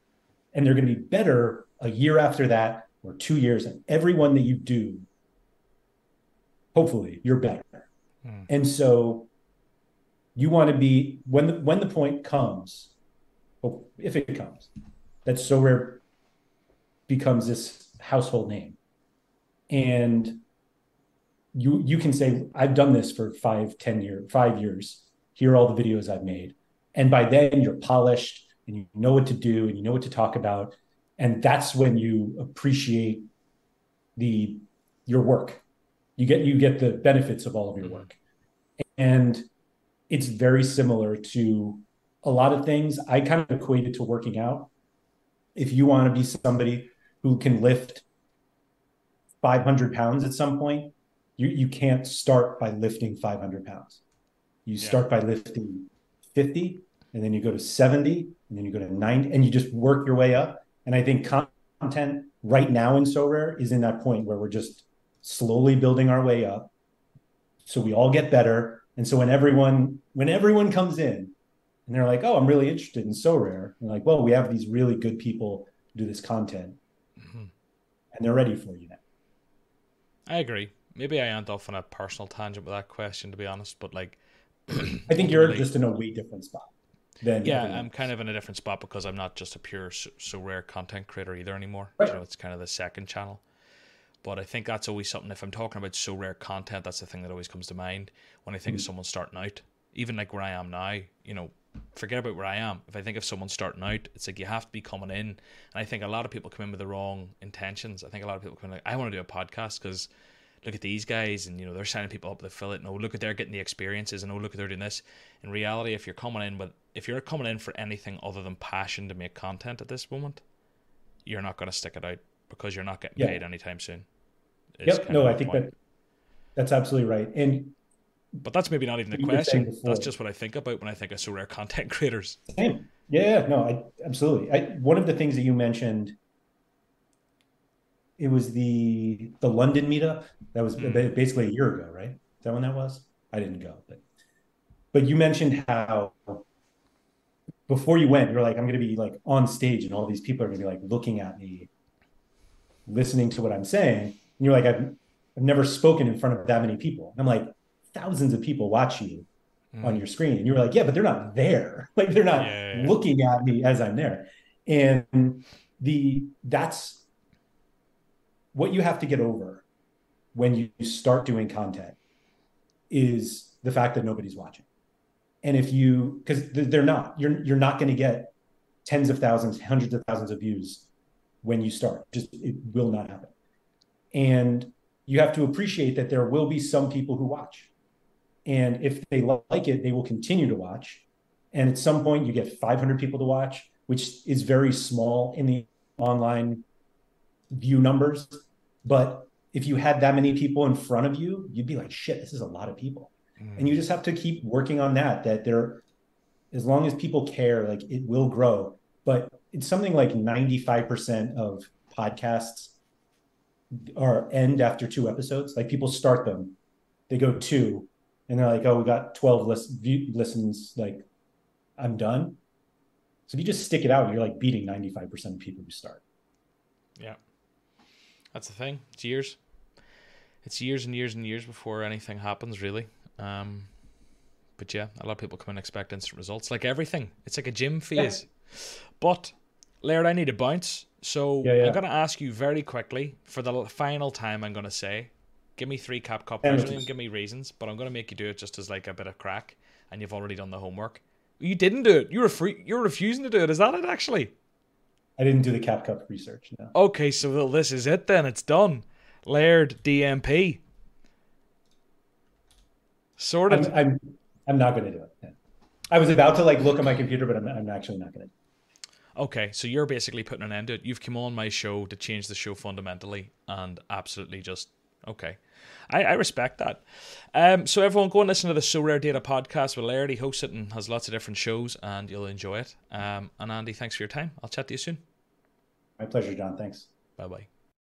and they're going to be better a year after that or two years and every one that you do hopefully you're better. Mm. and so you want to be when the when the point comes if it comes that Sorare becomes this household name. And you you can say i've done this for five ten year, five years. Here are all the videos i've made. And by then you're polished and you know what to do and you know what to talk about and that's when you appreciate the your work You get you get the benefits of all of your mm-hmm. work. And it's very similar to a lot of things. I kind of equate it to working out. If you want to be somebody who can lift 500 pounds at some point, you, you can't start by lifting 500 pounds. You yeah. start by lifting 50, and then you go to 70, and then you go to 90, and you just work your way up. And I think content right now in Sorare is in that point where we're just slowly building our way up. So we all get better. And so when everyone when everyone comes in and they're like, "Oh, I'm really interested in Sorare," and like, "Well, we have these really good people do this content, mm-hmm. and they're ready for you now." I agree. Maybe I am off on a personal tangent with that question, to be honest. But like, I think you're just in a way different spot. Than yeah, I'm kind of in a different spot because I'm not just a pure Sorare content creator either anymore. Right. You know, it's kind of the second channel. But I think that's always something. If I'm talking about Sorare content, that's the thing that always comes to mind when I think mm-hmm. of someone starting out. Even like where I am now, you know, forget about where I am. If I think of someone starting out, it's like you have to be coming in. And I think a lot of people come in with the wrong intentions. I think a lot of people come in like, I want to do a podcast because look at these guys and you know they're signing people up to fill it. No, look at they're getting the experiences and oh look at they're doing this. In reality, if you're coming in with if you're coming in for anything other than passion to make content at this moment, you're not going to stick it out because you're not getting yeah. paid anytime soon. Yep. No, I think point. that that's absolutely right. And but that's maybe not even the question. That's just what I think about when I think of Sorare content creators. Same. Yeah, no, I absolutely. I, one of the things that you mentioned, it was the the London meetup. That was mm. basically a year ago, right? Is that when that was? I didn't go, but but you mentioned how before you went, you're like, I'm going to be like on stage, and all these people are going to be like looking at me, listening to what I'm saying. And you're like, I've I've never spoken in front of that many people. I'm like, thousands of people watch you mm. on your screen. And you're like, yeah, but they're not there. Like they're not yeah, yeah, yeah. looking at me as I'm there. And the that's what you have to get over when you start doing content is the fact that nobody's watching. And if you because they're not, you're you're not going to get tens of thousands, hundreds of thousands of views when you start. Just it will not happen. And you have to appreciate that there will be some people who watch. And if they like it, they will continue to watch. And at some point, you get 500 people to watch, which is very small in the online view numbers. But if you had that many people in front of you, you'd be like, shit, this is a lot of people. Mm. And you just have to keep working on that, that there, as long as people care, like it will grow. But it's something like 95% of podcasts are end after two episodes. Like people start them, they go two, and they're like, "Oh, we got twelve list- view- listens. Like, I'm done." So if you just stick it out, you're like beating ninety five percent of people who start. Yeah, that's the thing. It's years. It's years and years and years before anything happens, really. Um, but yeah, a lot of people come and expect instant results. Like everything, it's like a gym phase. Yeah. But Laird, I need a bounce. So yeah, yeah. I'm going to ask you very quickly for the final time. I'm going to say, give me three cap cup. Don't give me reasons, but I'm going to make you do it just as like a bit of crack. And you've already done the homework. You didn't do it. You were free. You're refusing to do it. Is that it? Actually, I didn't do the cap cup research. No. Okay, so well, this is it then. It's done. Laird DNP. Sorted. I'm, I'm, I'm not going to do it. I was about to like look at my computer, but I'm, I'm actually not going to. Okay, so you're basically putting an end to it. You've come on my show to change the show fundamentally and absolutely just okay. I, I respect that. Um, so everyone go and listen to the Sorare Data podcast with Laird. He hosts it and has lots of different shows and you'll enjoy it. Um, and Andy, thanks for your time. I'll chat to you soon. My pleasure, John. Thanks. Bye bye.